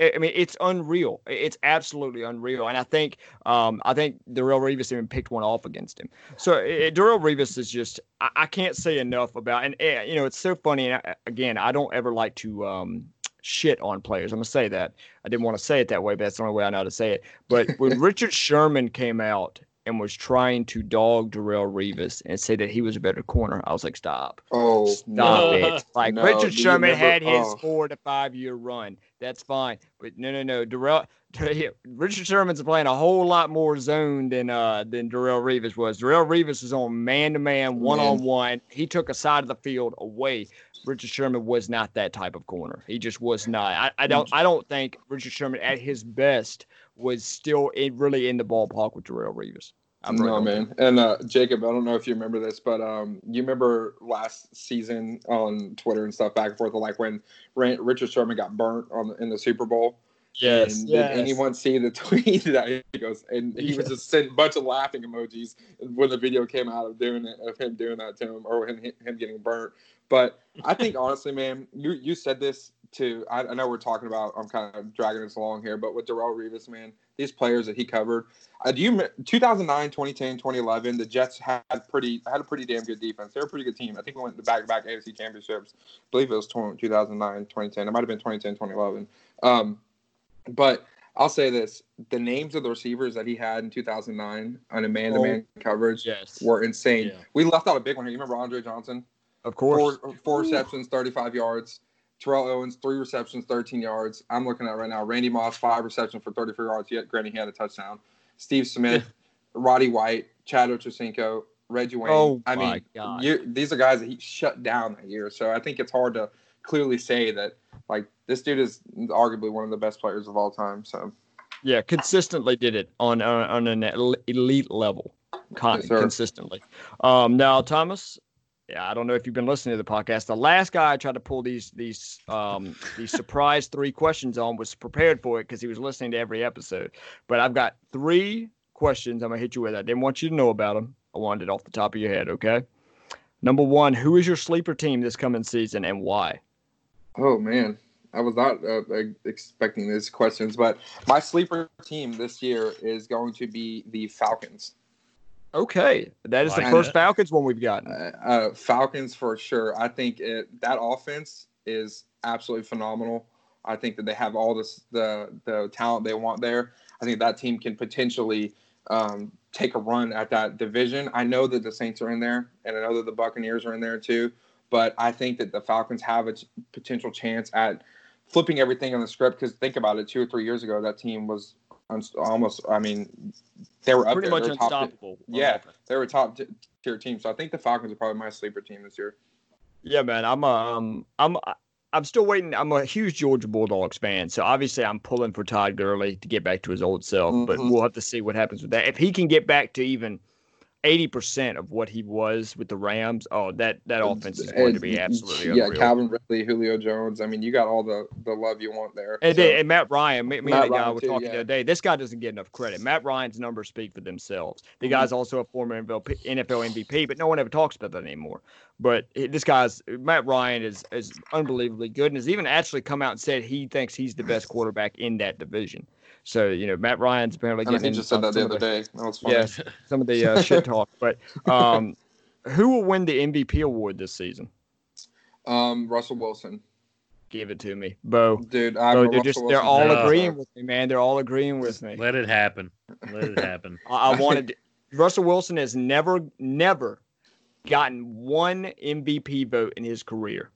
I mean, it's unreal. It's absolutely unreal. And I think, um, I think Darrelle Revis even picked one off against him. So it, Darrelle Revis is just, I, I, can't say enough about. And eh, you know, it's so funny. And I, again, I don't ever like to um, shit on players. I'm gonna say that. I didn't want to say it that way, but that's the only way I know how to say it. But when Richard Sherman came out and was trying to dog Darrelle Revis and say that he was a better corner, I was like, stop. Oh, stop no. it. Like no, Richard Sherman had his oh. four to five year run. That's fine. But no, no, no. Darrelle, Richard Sherman's playing a whole lot more zone than uh than Darrelle Revis was. Darrelle Revis is on man to man, one on one. He took a side of the field away. Richard Sherman was not that type of corner. He just was not. I, I don't I don't think Richard Sherman at his best was still in, really in the ballpark with Darrelle Revis. I'm no man. And uh, Jacob, I don't know if you remember this, but um, you remember last season on Twitter and stuff back and forth, like when Richard Sherman got burnt on in the Super Bowl. Yes. And yes. did anyone see the tweet that he goes and he yes. was just sent a bunch of laughing emojis when the video came out of doing it of him doing that to him or him, him getting burnt. But I think honestly, man, you you said this too. I, I know we're talking about. I'm kind of dragging this along here, but with Darrelle Revis, man, these players that he covered. Uh, do you 2009, 2010, 2011? The Jets had pretty had a pretty damn good defense. They're a pretty good team. I think we went to back to back AFC championships. I believe it was 2009, 2010. It might have been 2010, 2011. Um, but I'll say this: the names of the receivers that he had in 2009 on a man-to-man oh, coverage yes. were insane. Yeah. We left out a big one here. You remember Andre Johnson? Of course. Four, four receptions, 35 yards. Terrell Owens, three receptions, 13 yards. I'm looking at right now. Randy Moss, five receptions for 34 yards. Yet, granted, he had a touchdown. Steve Smith, Roddy White, Chad Ochocinco, Reggie Wayne. Oh, I mean, these are guys that he shut down that year. So I think it's hard to clearly say that, like, this dude is arguably one of the best players of all time. So, yeah, consistently did it on on, on an elite level, con- yes, consistently. Um, now, Thomas, I don't know if you've been listening to the podcast. The last guy I tried to pull these these um, these surprise three questions on was prepared for it because he was listening to every episode. But I've got three questions. I'm gonna hit you with. I didn't want you to know about them. I wanted it off the top of your head. Okay. Number one, who is your sleeper team this coming season and why? Oh man, I was not uh, expecting these questions, but my sleeper team this year is going to be the Falcons. Okay, that is the first Falcons one we've gotten. Uh, uh, Falcons for sure. I think it, that offense is absolutely phenomenal. I think that they have all this the the talent they want there. I think that team can potentially um, take a run at that division. I know that the Saints are in there, and I know that the Buccaneers are in there too. But I think that the Falcons have a potential chance at flipping everything on the script. Because think about it, two or three years ago, that team was almost. I mean, they were pretty there. much unstoppable. yeah, they were a top tier team. So I think the Falcons are probably my sleeper team this year. Yeah, man. I'm um I'm I'm still waiting. I'm a huge Georgia Bulldogs fan, so obviously I'm pulling for Todd Gurley to get back to his old self. Mm-hmm. But we'll have to see what happens with that. If he can get back to even eighty percent of what he was with the Rams. Oh, that that offense is going to be absolutely yeah. Unreal. Calvin Ridley, Julio Jones. I mean, you got all the the love you want there. And, so. and Matt Ryan, me, me Matt and the guy Ryan were too, talking yeah. the other day. This guy doesn't get enough credit. Matt Ryan's numbers speak for themselves. The mm-hmm. guy's also a former NFL MVP, but no one ever talks about that anymore. But this guy's Matt Ryan is is unbelievably good, and has even actually come out and said he thinks he's the best quarterback in that division. So you know, Matt Ryan's apparently getting. he just said that the other day. That was funny. Yeah, some of the uh, shit talk. But um, who will win the MVP award this season? Um, Russell Wilson. Give it to me, Bo. Dude, I'm Bo, they're just they're all no. agreeing with me, man. They're all agreeing with me. Let it happen. Let it happen. I, I wanted Russell Wilson has never, never gotten one MVP vote in his career.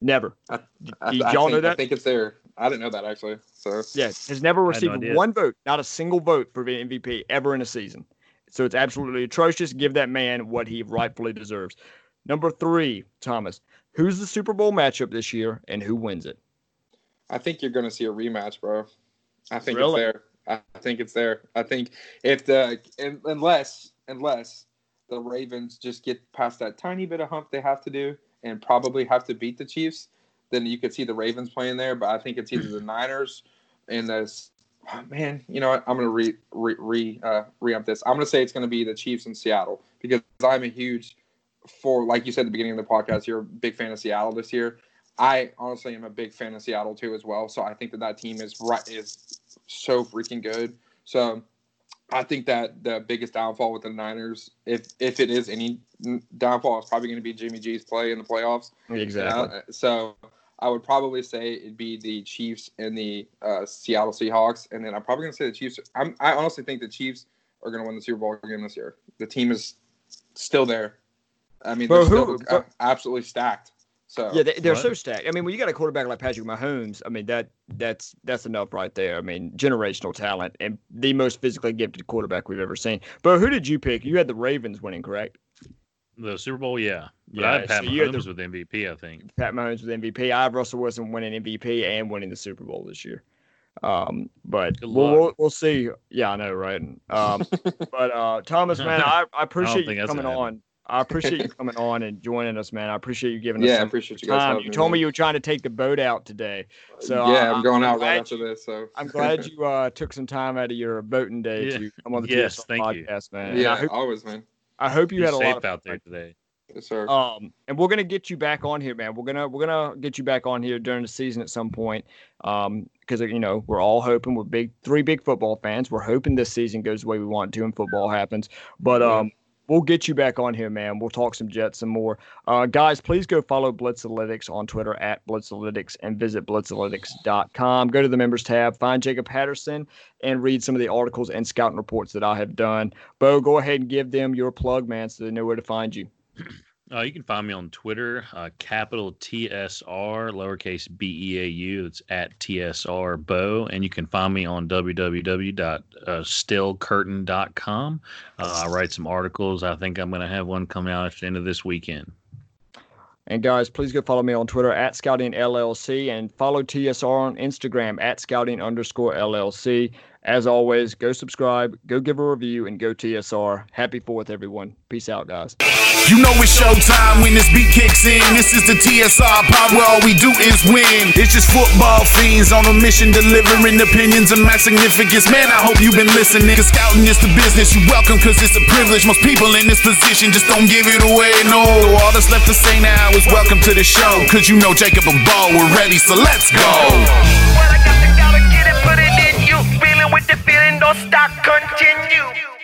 Never. I, I, y'all think, know that? I think it's there. I didn't know that actually. So yeah, has never received no one vote, not a single vote for the MVP ever in a season. So it's absolutely atrocious. Give that man what he rightfully deserves. Number three, Thomas. Who's the Super Bowl matchup this year, and who wins it? I think you're going to see a rematch, bro. I think really? it's there. I think it's there. I think if the unless unless the Ravens just get past that tiny bit of hump they have to do and probably have to beat the Chiefs, then you could see the Ravens playing there. But I think it's either the Niners and the oh, man. You know what? I'm gonna re re re uh, re up this. I'm gonna say it's gonna be the Chiefs in Seattle because I'm a huge for like you said at the beginning of the podcast. You're a big fan of Seattle this year. I honestly am a big fan of Seattle too as well. So I think that that team is right is so freaking good. So I think that the biggest downfall with the Niners, if if it is any downfall, is probably going to be Jimmy G's play in the playoffs. Exactly. Uh, so I would probably say it'd be the Chiefs and the uh, Seattle Seahawks, and then I'm probably going to say the Chiefs. I'm, I honestly think the Chiefs are going to win the Super Bowl game this year. The team is still there. I mean, they're who, still absolutely stacked. So yeah, they, are so stacked. I mean, when you got a quarterback like Patrick Mahomes, I mean that that's that's enough right there. I mean, generational talent and the most physically gifted quarterback we've ever seen. But who did you pick? You had the Ravens winning, correct? The Super Bowl, yeah. But yeah, I had Pat so Mahomes the, with MVP, I think. Pat Mahomes with MVP. I have Russell Wilson winning MVP and winning the Super Bowl this year. Um, but we'll, we'll, we'll see. Yeah, I know, right? Um, but uh, Thomas, man, I, I appreciate I you coming on. I appreciate you coming on and joining us, man. I appreciate you giving us yeah, I appreciate you guys time. You told me, you were trying to take the boat out today, so yeah, I'm going I'm out right after this. So I'm glad you uh, took some time out of your boating day yeah. to come on the yes, thank podcast, you. man. Yeah, hope, always, man. I hope you You're had a lot of out there today. Yes, sir. Um, and we're gonna get you back on here, man. We're gonna we're gonna get you back on here during the season at some point. Um, because you know we're all hoping we're big three big football fans. We're hoping this season goes the way we want to and football happens. But um, we'll get you back on here, man. We'll talk some Jets some more. Uh, guys, please go follow Blitzalytics on Twitter at Blitzalytics and visit blitzalytics.com. Go to the members tab, find Jacob Patterson, and read some of the articles and scouting reports that I have done. Bo, go ahead and give them your plug, man, so they know where to find you. Uh, you can find me on Twitter, uh, capital TSR, lowercase B E A U. It's at TSR Bo. And you can find me on www.stillcurtain.com. Uh, I write some articles. I think I'm going to have one coming out at the end of this weekend. And guys, please go follow me on Twitter at Scouting LLC and follow TSR on Instagram at Scouting underscore LLC. As always, go subscribe, go give a review, and go TSR. Happy 4th, everyone. Peace out, guys. You know it's showtime when this beat kicks in. This is the TSR pod where all we do is win. It's just football fiends on a mission delivering opinions of mass significance. Man, I hope you've been listening. Cause scouting is the business. You welcome cause it's a privilege. Most people in this position just don't give it away. No, all that's left to say now is welcome to the show. Cause you know Jacob and Ball, we're ready, so let's go. What with the feeling, don't stop, continue.